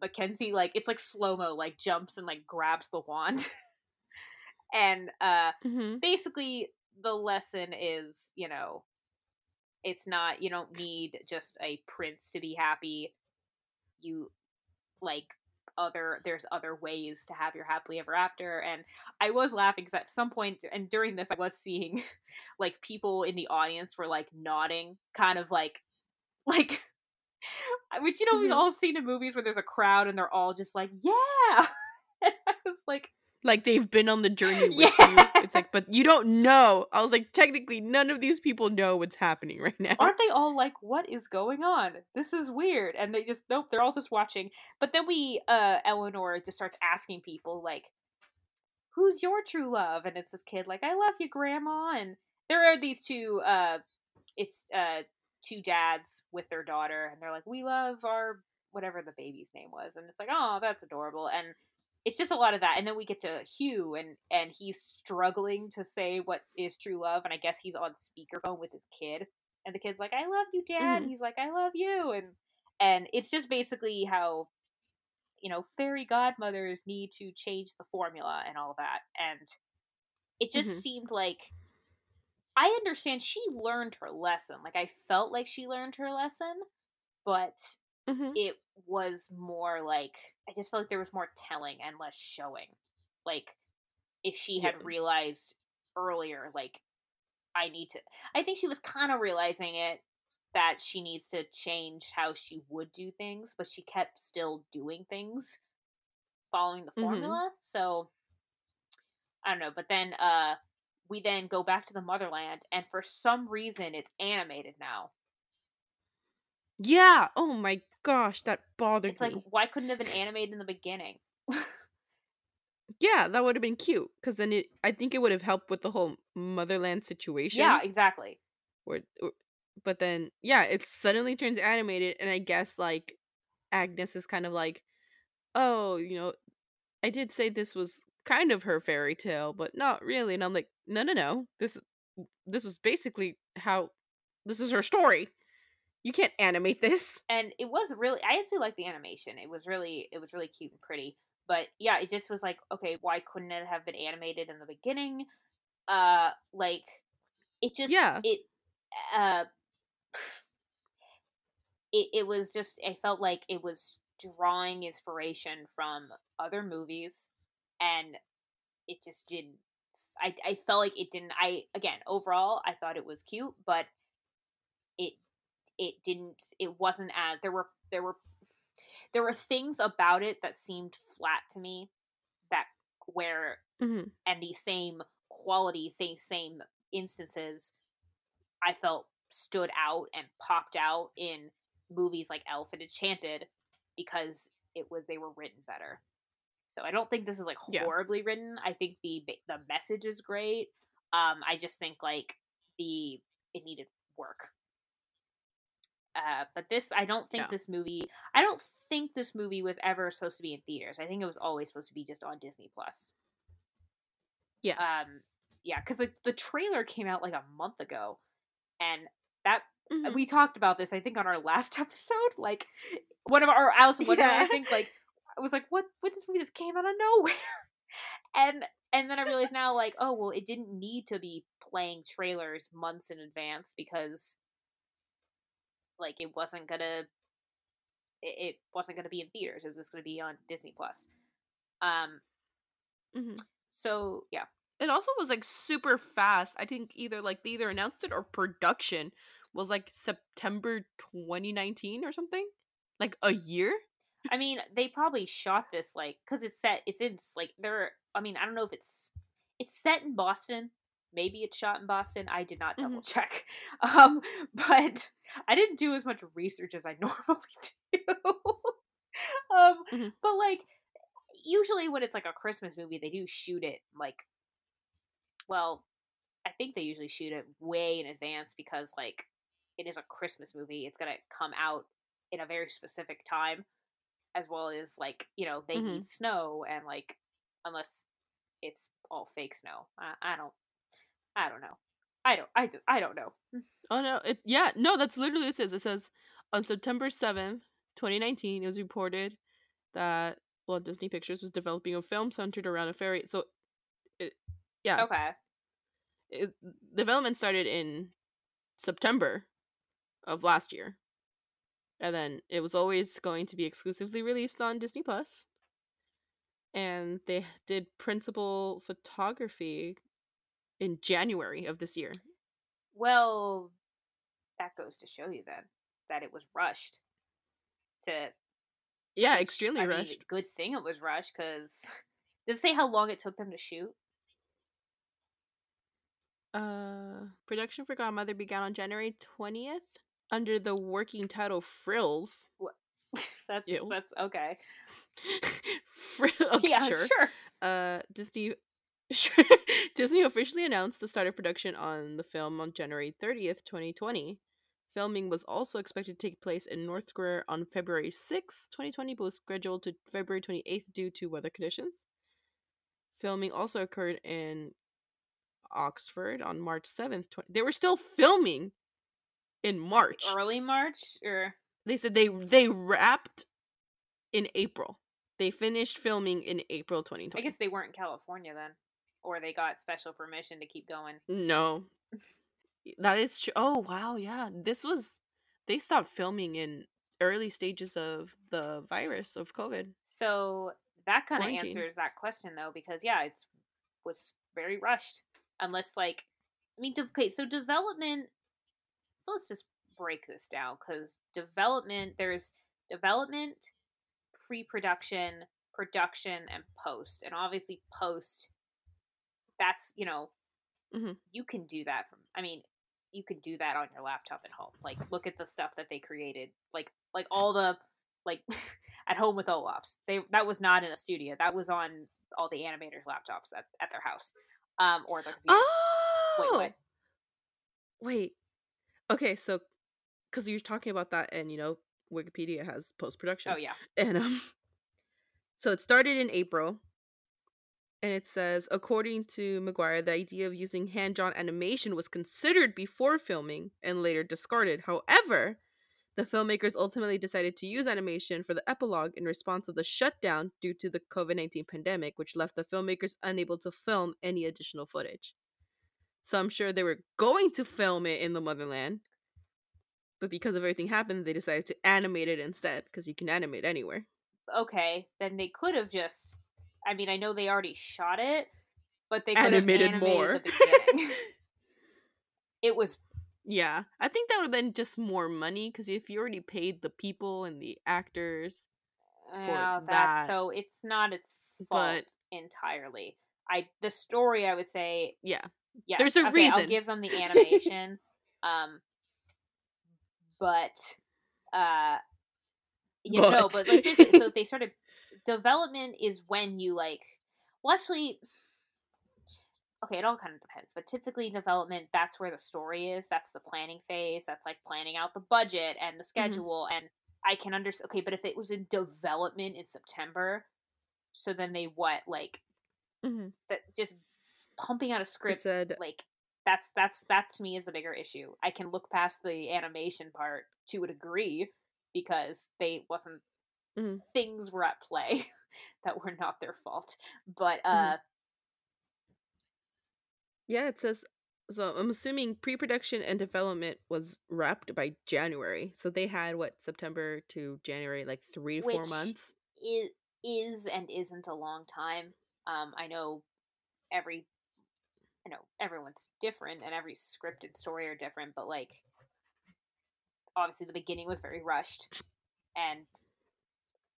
Mackenzie like it's like slow mo, like jumps and like grabs the wand. and uh Mhm. basically the lesson is, you know, it's not you don't need just a prince to be happy. You like other there's other ways to have your happily ever after and i was laughing because at some point and during this i was seeing like people in the audience were like nodding kind of like like which you know we've Mhm. all seen in movies where there's a crowd and they're all just like yeah and i was like Like they've been on the journey with Yeah. you. It's like, but you don't know. I was like, technically, none of these people know what's happening right now. aren't they all like what is going on this is weird and they just nope they're all just watching but then we uh eleanor just starts asking people like who's your true love and it's this kid like i love you grandma and there are these two uh it's uh two dads with their daughter and they're like we love our whatever the baby's name was and it's like oh that's adorable and it's just a lot of that and then we get to hugh and and he's struggling to say what is true love and i guess he's on speakerphone with his kid and the kid's like i love you dad and Mhm. he's like i love you and and it's just basically how you know fairy godmothers need to change the formula and all that and it just Mhm. seemed like i understand she learned her lesson like i felt like she learned her lesson but Mhm. it was more like I just felt like there was more telling and less showing. Like if she had Yeah. realized earlier, like I need to I think she was kind of realizing it that she needs to change how she would do things, but she kept still doing things following the Mhm. formula. So I don't know, but then uh we then go back to the motherland and for some reason it's animated now. Yeah. Oh my gosh, that bothered It's like me. why couldn't it have been animated in the beginning? Yeah, that would have been cute because then it. I think it would have helped with the whole motherland situation. yeah, exactly. Or, or, but then yeah, it suddenly turns animated, and I guess like Agnes is kind of like, oh, you know, I did say this was kind of her fairy tale, but not really. And I'm like, no, no, no. This this was basically how this is her story. You can't animate this. and it was really i actually liked the animation it was really it was really cute and pretty but yeah it just was like okay why couldn't it have been animated in the beginning uh like it just Yeah. it uh it, it was just i felt like it was drawing inspiration from other movies and it just didn't i i felt like it didn't i again overall i thought it was cute but it it didn't it wasn't as there were there were there were things about it that seemed flat to me that where Mhm. and the same quality same same instances i felt stood out and popped out in movies like elf and enchanted because it was they were written better so i don't think this is like Yeah. horribly written i think the the message is great um i just think like the it needed work Uh, but this, I don't think Yeah. this movie. I don't think this movie was ever supposed to be in theaters. I think it was always supposed to be just on Disney Plus. Yeah. Um. Yeah, because the the trailer came out like a month ago, and that Mhm. we talked about this. I think on our last episode, like one of our Alice in Wonderland. I think like I was like, what? What this movie just came out of nowhere, and and then I realized now, like, oh well, it didn't need to be playing trailers months in advance because like it wasn't gonna it, it wasn't gonna be in theaters. It was just gonna be on Disney Plus. Um. Mhm. So yeah, It also was like super fast. I think either like they either announced it or production was like September 2019 or something. Like a year? I mean, they probably shot this like because it's set. It's in like there. I mean, I don't know if it's it's set in Boston. Maybe it's shot in Boston. I did not double check. Um, but I didn't do as much research as I normally do. um, Mhm. but like usually when it's like a Christmas movie, they do shoot it like. Well, I think they usually shoot it way in advance because like it is a Christmas movie. It's gonna come out in a very specific time as well as like you know they Mhm. need snow and like unless it's all fake snow i, I don't i don't know i don't i, do, I don't know Oh no, it yeah, no, that's literally what it says. It says on September 7th, 2019, it was reported that well, Disney Pictures was developing a film centered around a fairy. So it yeah, okay it, development started in September of last year. And then it was always going to be exclusively released on Disney Plus. And they did principal photography in January of this year. well that goes to show you then that it was rushed to Yeah, extremely I mean, rushed. good thing it was rushed because does it say how long it took them to shoot Uh, production for Godmother began on January 20th under the working title Frills. that's Ew. that's okay Frill, okay, yeah sure. sure Uh, Disney. Sure. Disney officially announced the start of production on the film on January 30th, 2020. Filming was also expected to take place in North Korea on February 6th, 2020, but was scheduled to February 28th due to weather conditions. Filming also occurred in Oxford on March 7th. 20- they were still filming in March. early march or They said they they wrapped in April. They finished filming in April 2020. i guess they weren't in california then or they got special permission to keep going No. That is true. Oh, wow. Yeah. This was. They stopped filming in early stages of the virus of COVID. So that kind of answers that question though, because yeah, it's was very rushed. Unless like, I mean, okay, so development. So let's just break this down because development there's development, pre-production, production, and post, and obviously post. That's you know, Mhm. you can do that from. I mean, you could do that on your laptop at home. Like, look at the stuff that they created. Like, like all the like at home with Olaf's. They that was not in a studio. That was on all the animators' laptops at, at their house, um, or their computers. Oh! Wait, what? Wait. Okay, so. Because you're talking about that, and, you know, Wikipedia has post production. Oh yeah, And um so it started in April. And it says, according to Maguire, the idea of using hand-drawn animation was considered before filming and later discarded. However, the filmmakers ultimately decided to use animation for the epilogue in response to the shutdown due to the COVID-19 pandemic, which left the filmmakers unable to film any additional footage. So I'm sure they were going to film it in the motherland, but because of everything happened, they decided to animate it instead because you can animate anywhere. okay. Then they could have just. I mean, I know they already shot it, but they could have Animated animated more. it was Yeah, I think that would have been just more money because if you already paid the people and the actors, uh, that, that, so it's not its fault but entirely. I the story I would say yeah, yeah. There's a okay, I'll give them the animation, um, but uh, you know, But. but like seriously, so if they started development is when you like. Well, actually, okay, it all kind of depends, but typically development, that's where the story is. That's the planning phase. That's like planning out the budget and the Mhm. schedule. And I can understand. Okay, but if it was in development in September, so then they what like Mhm. that just pumping out a script said like that's that's that to me is the bigger issue. I can look past the animation part to a degree because they wasn't Mhm. things were at play that were not their fault. But Mhm. uh Yeah, it says so I'm assuming pre-production and development was wrapped by January. So they had what September to January, like three to four months. is is and isn't a long time. Um I know every I know everyone's different and every scripted story are different, but like obviously the beginning was very rushed and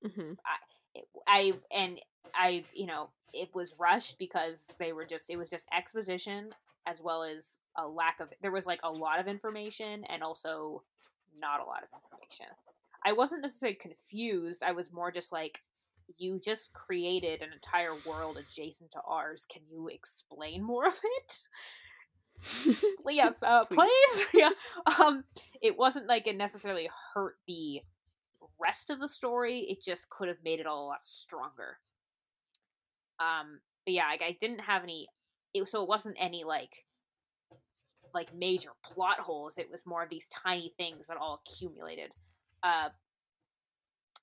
hmm it, I and I you know it was rushed because they were just it was just exposition as well as a lack of there was like a lot of information and also not a lot of information. I wasn't necessarily confused. I was more just like you just created an entire world adjacent to ours. Can you explain more of it? yes, uh, Please. please. yeah. Um, it wasn't like it necessarily hurt the rest of the story. It just could have made it all a lot stronger. Um, but yeah, like, I didn't have any. It so it wasn't any like like major plot holes. It was more of these tiny things that all accumulated. Uh,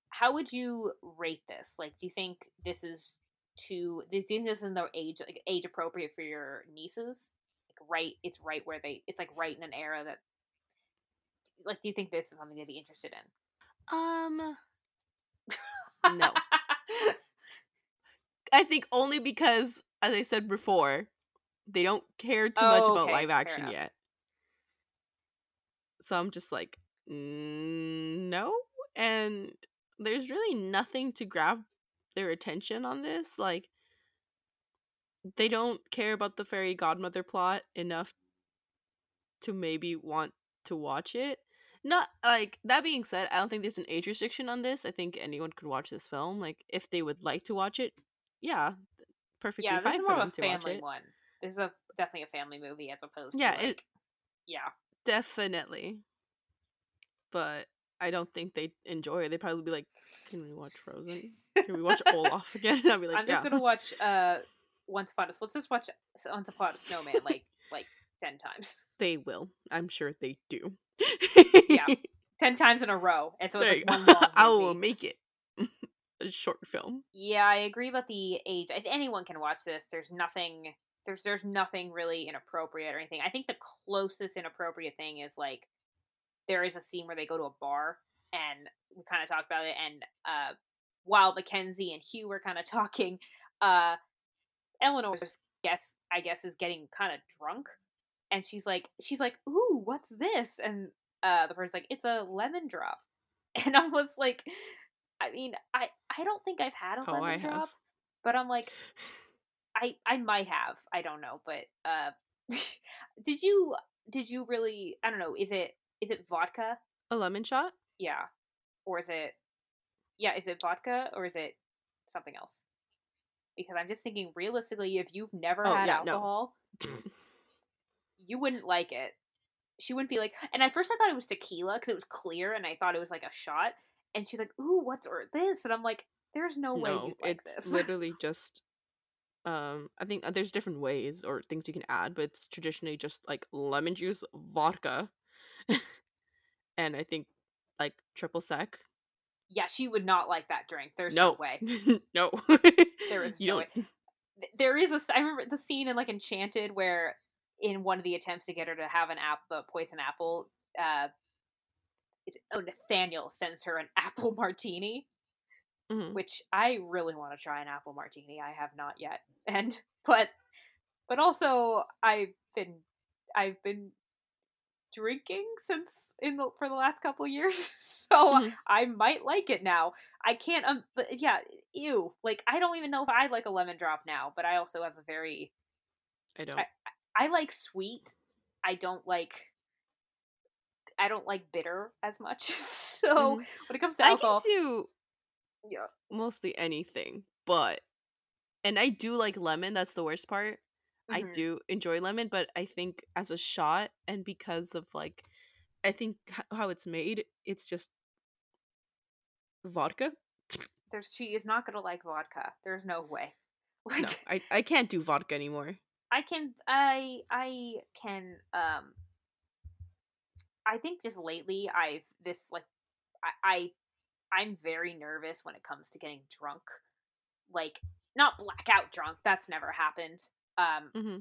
how would you rate this? Like, do you think this is too? Do you think this is in the age like age appropriate for your nieces? Like, right? It's right where they. It's like right in an era that. Like, do you think this is something they'd be interested in? Um, no. I think only because, as I said before, they don't care too much Oh, about okay, live action yet. So I'm just like, mm, no. And there's really nothing to grab their attention on this. Like, they don't care about the fairy godmother plot enough to maybe want to watch it. Not like that being said, I don't think there's an age restriction on this. I think anyone could watch this film. Like, if they would like to watch it, yeah, perfectly yeah, fine for them to watch family it. one. This is a definitely a family movie as opposed Yeah, to like, it yeah. definitely. But I don't think they enjoy it. They'd probably be like, "Can we watch Frozen? Can we watch Olaf again?" And I'll be like, I'm just "Yeah." gonna watch uh Once Upon a Let's just watch Once Upon a Snowman like like ten times, They will. I'm sure they do. Yeah. ten times in a row, and so it's like one I will make it a short film. Yeah, I agree about the age. Anyone can watch this. There's nothing. There's there's nothing really inappropriate or anything. I think the closest inappropriate thing is like there is a scene where they go to a bar and we kind of talk about it. And uh, while Mackenzie and Hugh were kind of talking, uh, Eleanor's guess I guess is getting kind of drunk, and she's like she's like, "Ooh, what's this?" And uh, the person's like, "It's a lemon drop," and I was like, I mean, I I don't think I've had a Oh, lemon I have. drop, but I'm like, I I might have. I don't know, but uh, did you did you really? I don't know. Is it is it vodka? A lemon shot? Yeah, or is it? Yeah, is it vodka or is it something else? Because I'm just thinking realistically, if you've never Oh, had yeah, no. you wouldn't like it. She wouldn't be like. And at first, I thought it was tequila because it was clear, and I thought it was like a shot. And she's like, "Ooh, what's or this?" And I'm like, "There's no, way you'd like it's this." literally just um I think uh, there's different ways or things you can add, but it's traditionally just like lemon juice, vodka, and I think like triple sec. yeah, she would not like that drink. There's no no way. no. There is you no don't way. Th- There is a. I remember the scene in like Enchanted where, in one of the attempts to get her to have an apple, the poison apple, uh, it's, oh Nathaniel sends her an apple martini, Mhm. which I really want to try an apple martini. I have not yet, and but but also I've been I've been drinking since in the for the last couple years so Mhm. i might like it now i can't um but yeah ew like i don't even know if i like a lemon drop now but i also have a very I don't. i like sweet i don't like i don't like bitter as much so Mhm. when it comes to I alcohol can do yeah mostly anything, but and I do like lemon, that's the worst part. I Mhm. do enjoy lemon, but I think as a shot and because of like I think how it's made, it's just vodka. There's she is not gonna like vodka. There's no way. No, Like I I can't do vodka anymore. I can I I can um I think just lately I've this like I, I I'm very nervous when it comes to getting drunk. Like not blackout drunk, that's never happened. Um hmm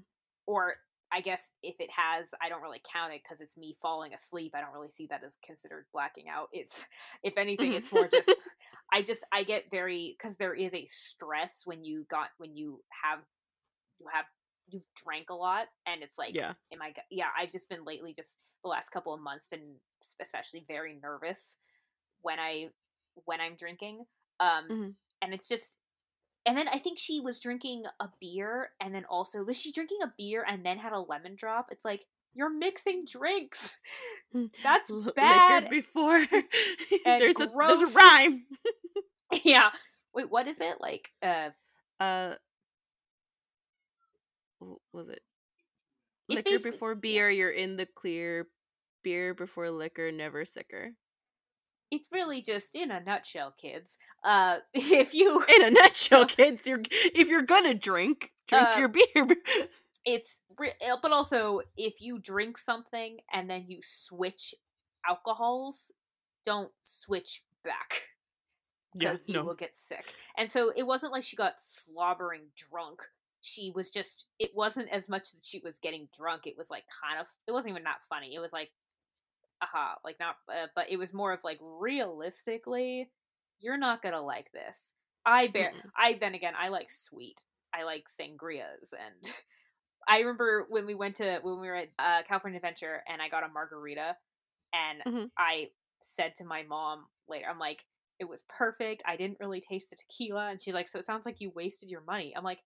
or I guess if it has, I don't really count it because it's me falling asleep. I don't really see that as considered blacking out. It's, if anything, Mhm. it's more just, I just, I get very, because there is a stress when you got, when you have, you have, you drank a lot and it's like, Yeah. am i yeah i've just been lately, just the last couple of months, been especially very nervous when I, when I'm drinking. Um, Mhm. and it's just, and then I think she was drinking a beer, and then also was she drinking a beer and then had a lemon drop? It's like you're mixing drinks. That's bad. Liquor before and there's a there's a rhyme. yeah. Wait, what is it like? Uh, Uh, was it It's liquor before beer? You're in the clear. Beer before liquor, never sicker. it's really just in a nutshell, kids. Uh, if you, In a nutshell, kids, you're if you're gonna drink, drink Uh, your beer. it's uh, but also if you drink something and then you switch alcohols, don't switch back. because you will get sick. And so it wasn't like she got slobbering drunk. She was just it wasn't as much that she was getting drunk. It was like kind of it wasn't even that funny. It was like aha, like not uh, but it was more of like realistically you're not going to like this. I bear Mm-mm. I then again I like sweet. I like sangrias and I remember when we went to when we were at uh, California Adventure and I got a margarita and Mhm. I said to my mom later I'm like it was perfect. I didn't really taste the tequila. And she's like, So it sounds like you wasted your money. I'm like,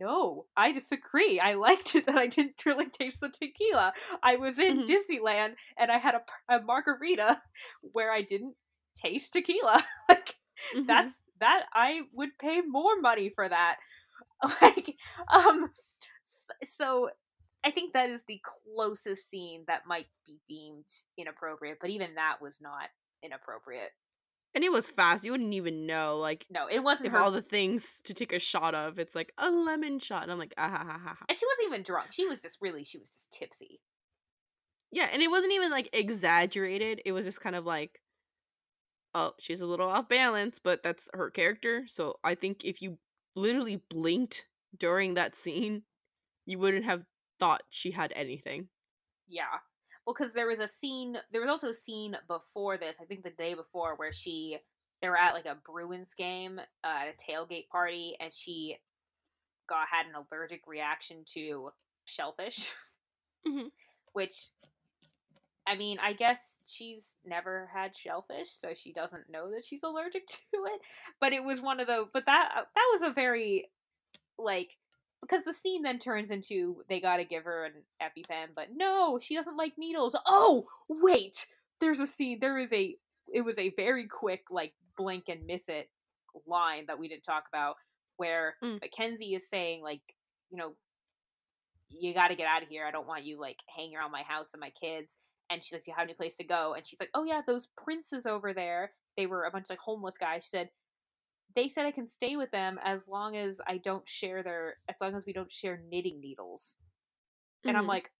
No, I disagree. I liked it that I didn't really taste the tequila. I was in Mhm. Disneyland and I had a, a margarita where I didn't taste tequila. like, Mhm. that's that I would pay more money for that. Like, um, so I think that is the closest scene that might be deemed inappropriate, but even that was not inappropriate. And it was fast. You wouldn't even know, like, No, it wasn't if her all the things to take a shot of, it's like a lemon shot, and I'm like, ah ha ha ha. ha. And she wasn't even drunk. She was just really, she was just tipsy. Yeah, and it wasn't even like exaggerated. It was just kind of like, oh, she's a little off balance, but that's her character. So I think if you literally blinked during that scene, you wouldn't have thought she had anything. Yeah. Well, because there was a scene, there was also a scene before this, I think the day before, where she, they were at like a Bruins game uh, at a tailgate party, and she got had an allergic reaction to shellfish, Mhm. which, I mean, I guess she's never had shellfish, so she doesn't know that she's allergic to it. But it was one of the, but that that was a very, like, because the scene then turns into they got to give her an EpiPen, but no, she doesn't like needles. Oh, wait, there's a scene. There is a. It was a very quick like blink and miss it line that we didn't talk about where Mm. Mackenzie is saying like, you know, you got to get out of here. I don't want you like hanging around my house and my kids. And she's like, "Do you have any place to go?" And she's like, "Oh yeah, those princes over there. They were a bunch of like homeless guys." She said, they said I can stay with them as long as I don't share their as long as we don't share knitting needles. And I'm Mhm. like,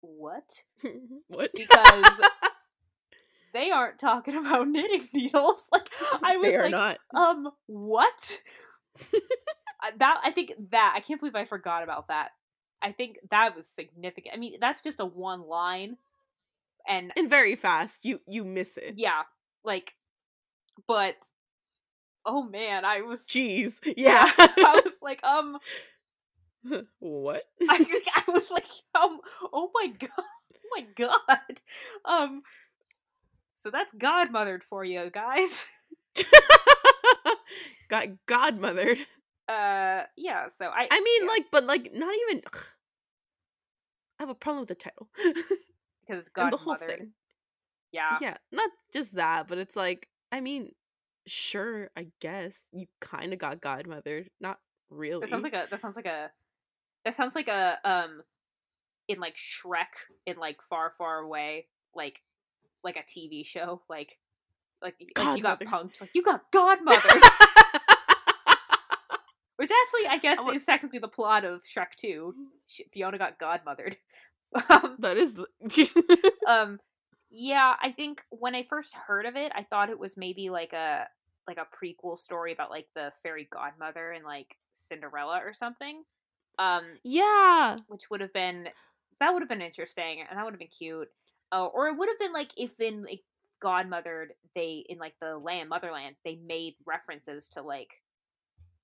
what? what? Because they aren't talking about knitting needles. Like I was like, not. um, what? That I think that I can't believe I forgot about that. I think that was significant. I mean, that's just a one line, and And very fast. You you miss it. yeah, like, but oh man, I was Jeez. Yeah. I was like, um, what? I, I was like, um, oh my god, oh my god, um. So that's godmothered for you guys. Got godmothered. Uh, yeah. So I, I mean, yeah, like, but like, not even. ugh. I have a problem with the title because it's and the whole thing. Yeah, Yeah, not just that, but it's like, I mean, sure, I guess you kind of got godmothered, not really. that sounds like a that sounds like a That sounds like a um in like Shrek in like far far away like like a TV show like like, like you got punked like you got godmother which actually I guess I is technically the plot of Shrek 2 Fiona got godmothered. Um, that is um yeah i think when i first heard of it i thought it was maybe like a like a prequel story about like the fairy godmother and like cinderella or something um yeah. which would have been that would have been interesting and that would have been cute uh, or it would have been like if in like godmothered they in like the land motherland they made references to like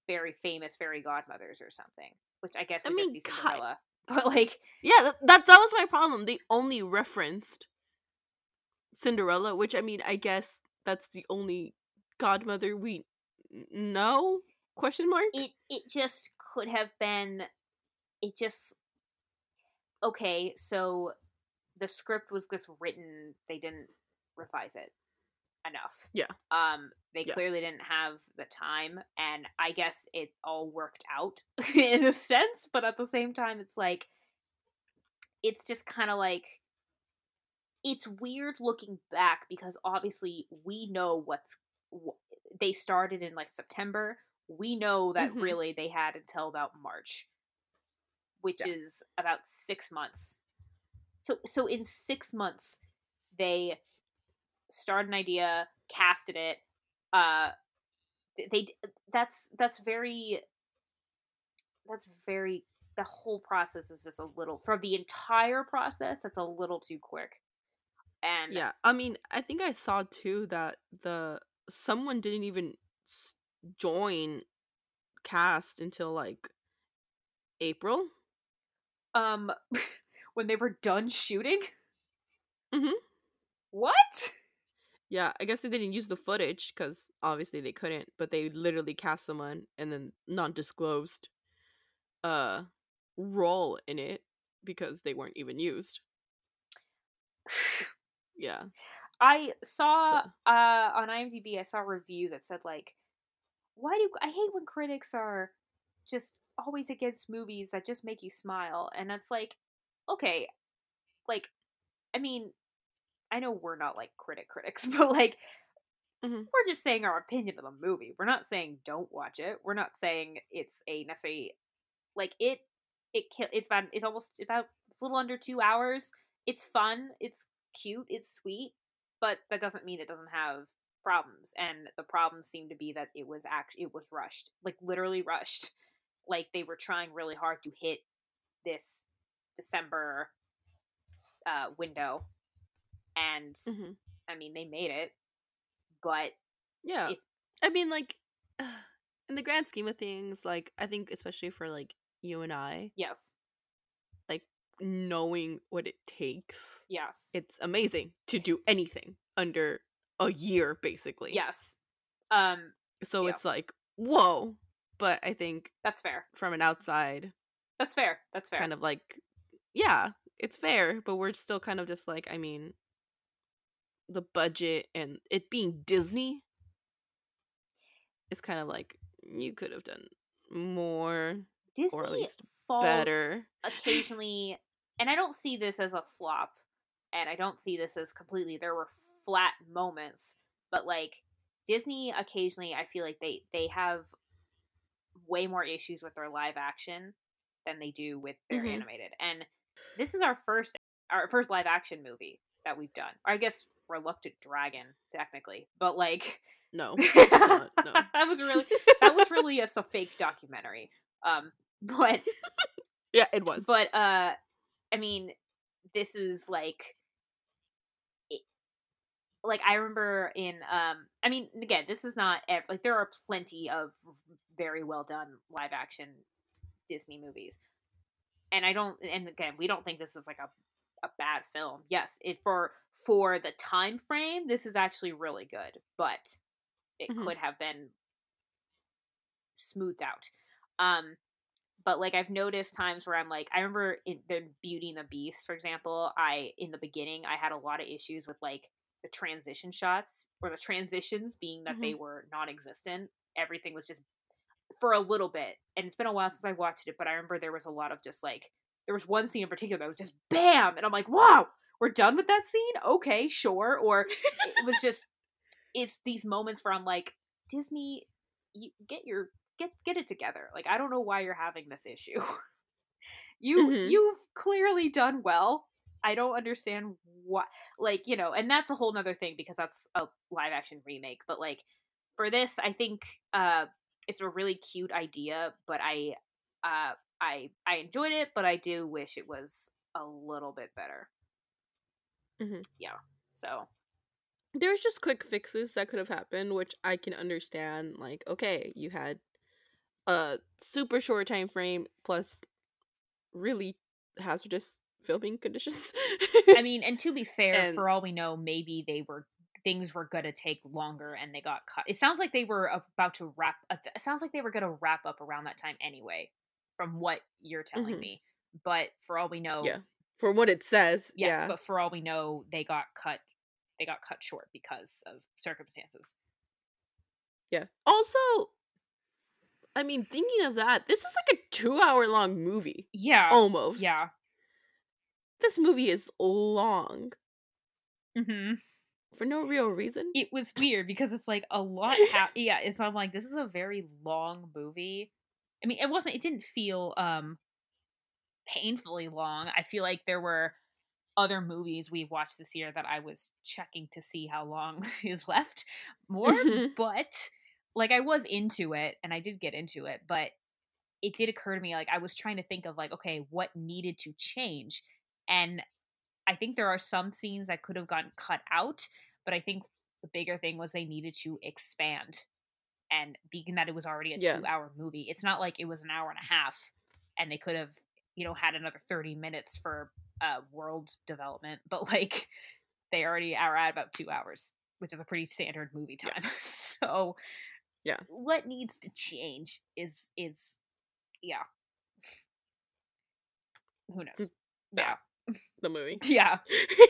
very famous fairy godmothers or something which i guess I would just mean, be ki- cinderella but like Yeah, that, that that was my problem. They only referenced Cinderella, which I mean, I guess that's the only godmother we know? Question mark. it it just could have been it just okay so the script was just written they didn't revise it enough Yeah. um they Yeah. clearly didn't have the time and i guess it all worked out in a sense but at the same time it's like it's just kind of like it's weird looking back because obviously we know what's wh- they started in like September. We know that Mhm. really they had until about March, which Yeah. is about 6 months. So so in 6 months they started an idea, casted it, uh they that's that's very that's very the whole process is just a little for the entire process that's a little too quick and Yeah, I mean, I think I saw too that the someone didn't even s- join cast until like April. um when they were done shooting Mhm. what Yeah, I guess they didn't use the footage because obviously they couldn't, but they literally cast someone and then non-disclosed uh role in it because they weren't even used. Yeah. I saw So- uh on imdb i saw a review that said like why do i hate when critics are just always against movies that just make you smile and it's like okay like i mean i know we're not like critic critics but like Mhm. we're just saying our opinion of the movie. We're not saying don't watch it. We're not saying it's a necessary like it it kill it's about it's almost about it's a little under two hours. It's fun. It's cute. It's sweet but that doesn't mean it doesn't have problems and the problems seem to be that it was act it was rushed like literally rushed like they were trying really hard to hit this december uh window and Mhm. i mean they made it but Yeah. If- I mean like in the grand scheme of things, like I think especially for like you and I, yes knowing what it takes, yes it's amazing to do anything under a year basically. yes um So yeah. it's like, whoa. But I think that's fair from an outside, that's fair that's fair kind of like, yeah, it's fair, but we're still kind of just like, I mean, the budget and it being Disney is kind of like, you could have done more, disney or at least falls better. occasionally and i don't see this as a flop and i don't see this as completely there were flat moments but like disney occasionally i feel like they they have way more issues with their live action than they do with their Mhm. animated and this is our first our first live action movie that we've done or i guess reluctant dragon technically but like No. not, no. that was really that was really just a fake documentary um but yeah, it was. but uh i mean this is like it, like i remember in um i mean again this is not ev- like there are plenty of very well done live action disney movies. And i don't and again we don't think this is like a a bad film. Yes it for for the time frame this is actually really good but it Mhm. could have been smoothed out. Um but like I've noticed times where I'm like I remember in the Beauty and the Beast, for example, I in the beginning I had a lot of issues with like the transition shots or the transitions being that they mm-hmm. were non-existent. Everything was just for a little bit, and it's been a while since I watched it, but I remember there was a lot of just like there was one scene in particular that was just bam, and I'm like, wow, we're done with that scene. Okay, sure. Or it was just it's these moments where I'm like, Disney, you get your get get it together. Like I don't know why you're having this issue. you Mhm. you've clearly done well. I don't understand what like, you know, and that's a whole nother thing because that's a live action remake. But like for this, I think uh it's a really cute idea, but I uh I I enjoyed it, but I do wish it was a little bit better. Mhm. Yeah. So There's just quick fixes that could have happened, which I can understand. Like, okay, you had a super short time frame plus really hazardous filming conditions. I mean, and to be fair, And- for all we know, maybe they were things were going to take longer and they got cut. It sounds like they were about to wrap. uh, It sounds like they were going to wrap up around that time anyway, from what you're telling Mhm. me. But for all we know, yeah, for what it says. yes. yeah. But for all we know, they got cut. They got cut short because of circumstances. Yeah. Also, I mean, thinking of that, this is like a two hour long movie. Yeah. Almost. Yeah. This movie is long hmm for no real reason. It was weird because it's like a lot. Ha- yeah. It's I'm like this is a very long movie. I mean, it wasn't. It didn't feel um painfully long. I feel like there were other movies we watched this year that I was checking to see how long is left more, Mhm. but like I was into it and I did get into it, but it did occur to me like I was trying to think of like okay, what needed to change? And I think there are some scenes that could have gotten cut out, but I think the bigger thing was they needed to expand. And being that it was already a Yeah. 2-hour movie, it's not like it was an hour and a half and they could have you know had another 30 minutes for uh world development but like they already are at about two hours which is a pretty standard movie Yeah. time so Yeah. what needs to change is is yeah. Who knows? Yeah. The movie. yeah.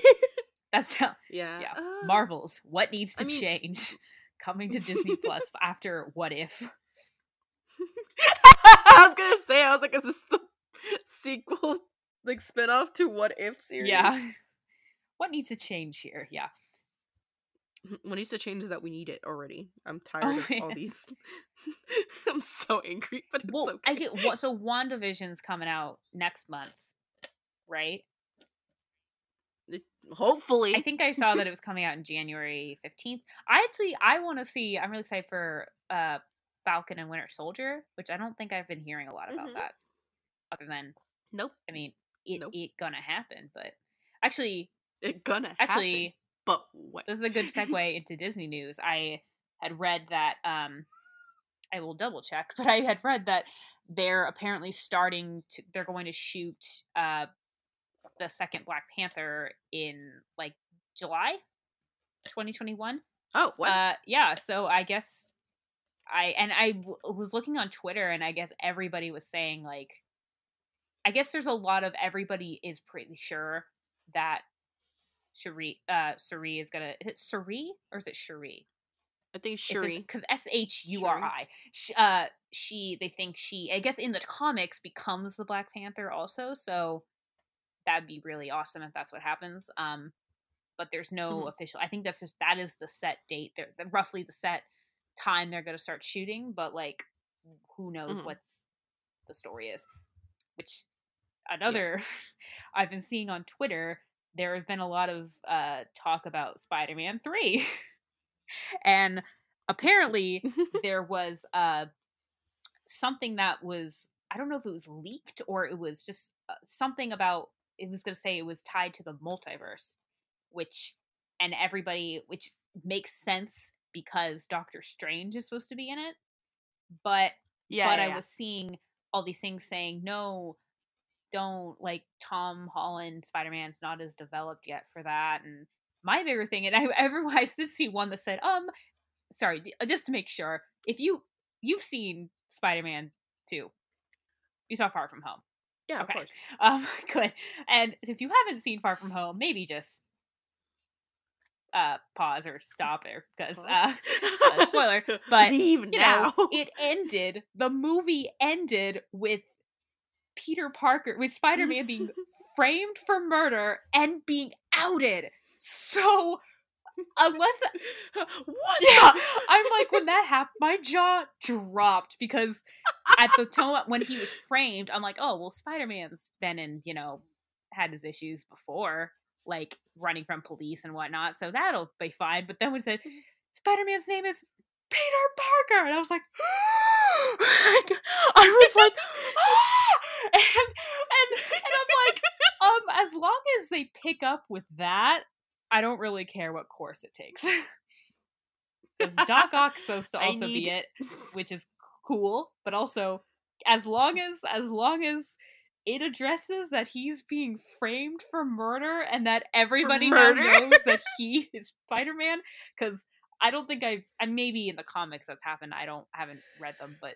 That's how yeah. yeah. Uh, marvels what needs to I mean- change? Coming to disney plus after what if? I was gonna say, I was like, is this the sequel, like spinoff to What If series? yeah what needs to change here? Yeah What needs to change is that we need it already. I'm tired Oh, of all these. I'm so angry, but it's well okay. i get what so wandavision's coming out next month right Hopefully, I think I saw that it was coming out in January 15th. I actually I want to see I'm really excited for uh Falcon and Winter Soldier, which I don't think I've been hearing a lot about Mhm. that. Other than nope, I mean, it Nope. it gonna happen, but actually it gonna actually happen. But when? this is a good segue into Disney news. I had read that um I will double check, but I had read that they're apparently starting to they're going to shoot uh the second Black Panther in like July 2021. Oh, what? Uh, yeah. So I guess I and I w- was looking on Twitter, and I guess everybody was saying like, I guess there's a lot of everybody is pretty sure that Cherie, uh, Cherie is gonna. Is it Cherie or is it Cherie? I think Shuri. Because S H U R I. Sh- Uh, she. They think she. I guess in the comics becomes the Black Panther also. So that'd be really awesome if that's what happens. Um, but there's no Mhm. official. I think that's just that is the set date. They're, the roughly the set time they're gonna start shooting. But like, who knows Mhm. what's the story is. Which another I've been seeing on Twitter. There have been a lot of uh, talk about Spider-Man three, and apparently there was uh something that was I don't know if it was leaked or it was just uh, something about it was going to say it was tied to the multiverse which and everybody which makes sense because Doctor Strange is supposed to be in it but yeah, but yeah, I yeah. was seeing all these things saying no don't like Tom Holland Spider-Man's not as developed yet for that and my bigger thing and I I did see one that said um sorry uh, just to make sure if you you've seen Spider-Man 2 you saw Far From Home yeah, okay. of course. um good and if you haven't seen Far From Home maybe just uh pause or stop there because uh uh, spoiler, but, leave you now. know it ended the movie ended with peter parker with spider-man being framed for murder and being outed. So unless what? yeah i'm like when that happened my jaw dropped because at the time when he was framed i'm like oh well spider-man's been in you know had his issues before like running from police and whatnot so that'll be fine. But then when it said spider-man's name is peter parker and i was like i was like and, ah! and and i'm like um as long as they pick up with that i don't really care what course it takes. Because doc ock's supposed to also need- be it which is cool but also as long as as long as it addresses that he's being framed for murder and that everybody now knows that he is spider-man because i don't think i've and maybe in the comics that's happened i don't haven't read them but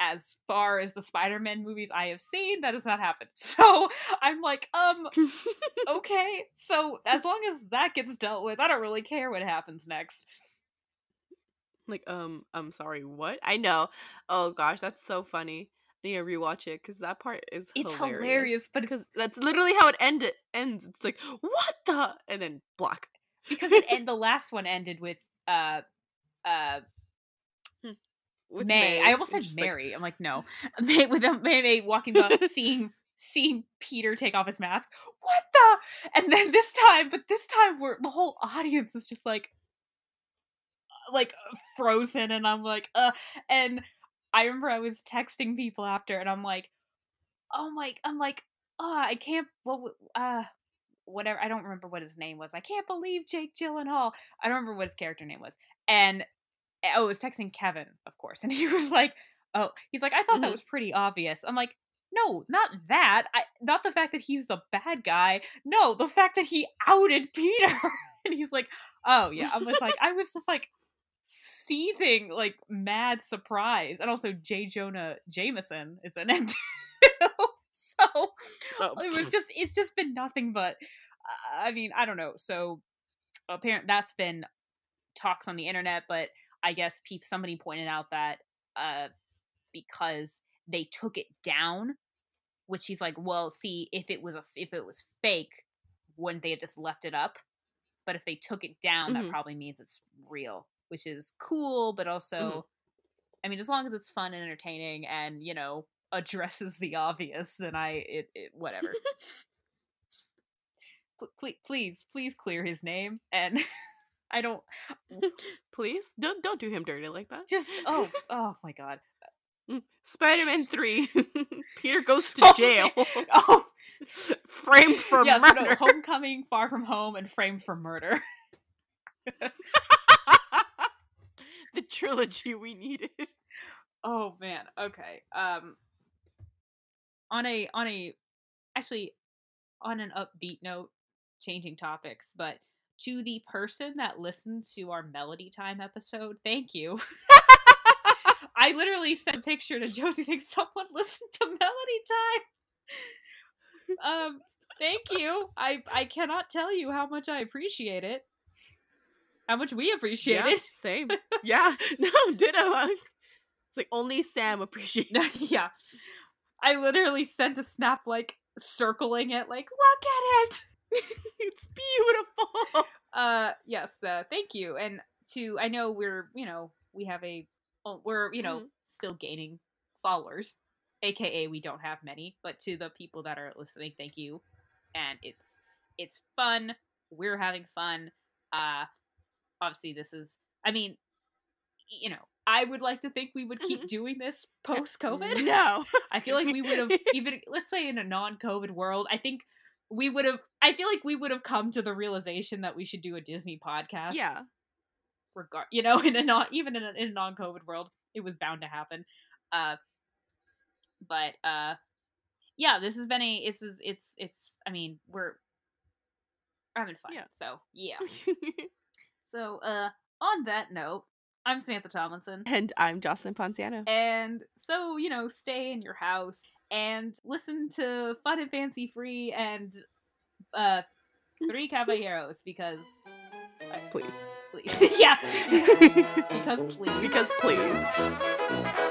as far as the spider-man movies i have seen that has not happened so i'm like um okay so as long as that gets dealt with i don't really care what happens next Like, um, I'm sorry, what? I know. Oh gosh, that's so funny. I need to rewatch it because that part is It's hilarious. hilarious, but because that's literally how it ended. Ends. It's like what the, and then black. because it and the last one ended with uh uh With May. I almost said just like, Mary. I'm like, no. May with May May walking up, seeing seeing Peter take off his mask. What the? And then this time, but this time we're the whole audience is just like like frozen and I'm like, uh and I remember I was texting people after and I'm like, oh my I'm like, oh I can't well uh whatever I don't remember what his name was. I can't believe Jake Gyllenhaal. I don't remember what his character name was. And oh, I was texting Kevin, of course, and he was like, "Oh, he's like, I thought that Mhm. was pretty obvious." I'm like, "No, not that. I not the fact that he's the bad guy. No, the fact that he outed Peter." and he's like, "Oh yeah." I was like, I was just like seething, like mad surprise, and also J. Jonah Jameson is in it so Oh. it was just it's just been nothing but uh, i mean i don't know so apparent that's been talks on the internet but i guess peep somebody pointed out that uh because they took it down which he's like well see if it was a if it was fake wouldn't they have just left it up but if they took it down that Mhm. probably means it's real which is cool but also Mhm. i mean as long as it's fun and entertaining and you know addresses the obvious then i it, it whatever please please please clear his name and i don't Please don't don't do him dirty like that. just oh oh my god Spider Man three. Peter goes to jail, oh framed for yes murder. no homecoming far from home and framed for murder the trilogy we needed. oh man okay um on a on a actually on an upbeat note changing topics but to the person that listened to our melody time episode thank you i literally sent a picture to josie saying someone listen to melody time um thank you i i cannot tell you how much i appreciate it how much we appreciate yeah, it same. Yeah, no, ditto. It's like only Sam appreciates. That. Yeah. I literally sent a snap like circling it like look at it. it's beautiful. Uh yes, uh, thank you. And to I know we're, you know, we have a well, we're, you know, Mhm. still gaining followers. AKA we don't have many, but to the people that are listening, thank you. And it's it's fun. We're having fun. Uh obviously this is I mean, you know, I would like to think we would keep Mhm. doing this post COVID. No, I feel like we would have even let's say in a non-COVID world, I think we would have I feel like we would have come to the realization that we should do a Disney podcast. yeah. Regard you know, in a non even in a, in a non-COVID world, it was bound to happen. Uh but uh yeah, this has been a it's it's it's, it's I mean, we're we're having fun. Yeah. So, yeah. So, uh on that note, I'm Samantha Tomlinson. and I'm Jocelyn Ponciano. And so, you know, stay in your house and listen to Fun and Fancy Free and uh Three Caballeros because please. Please. yeah. because please. Because please.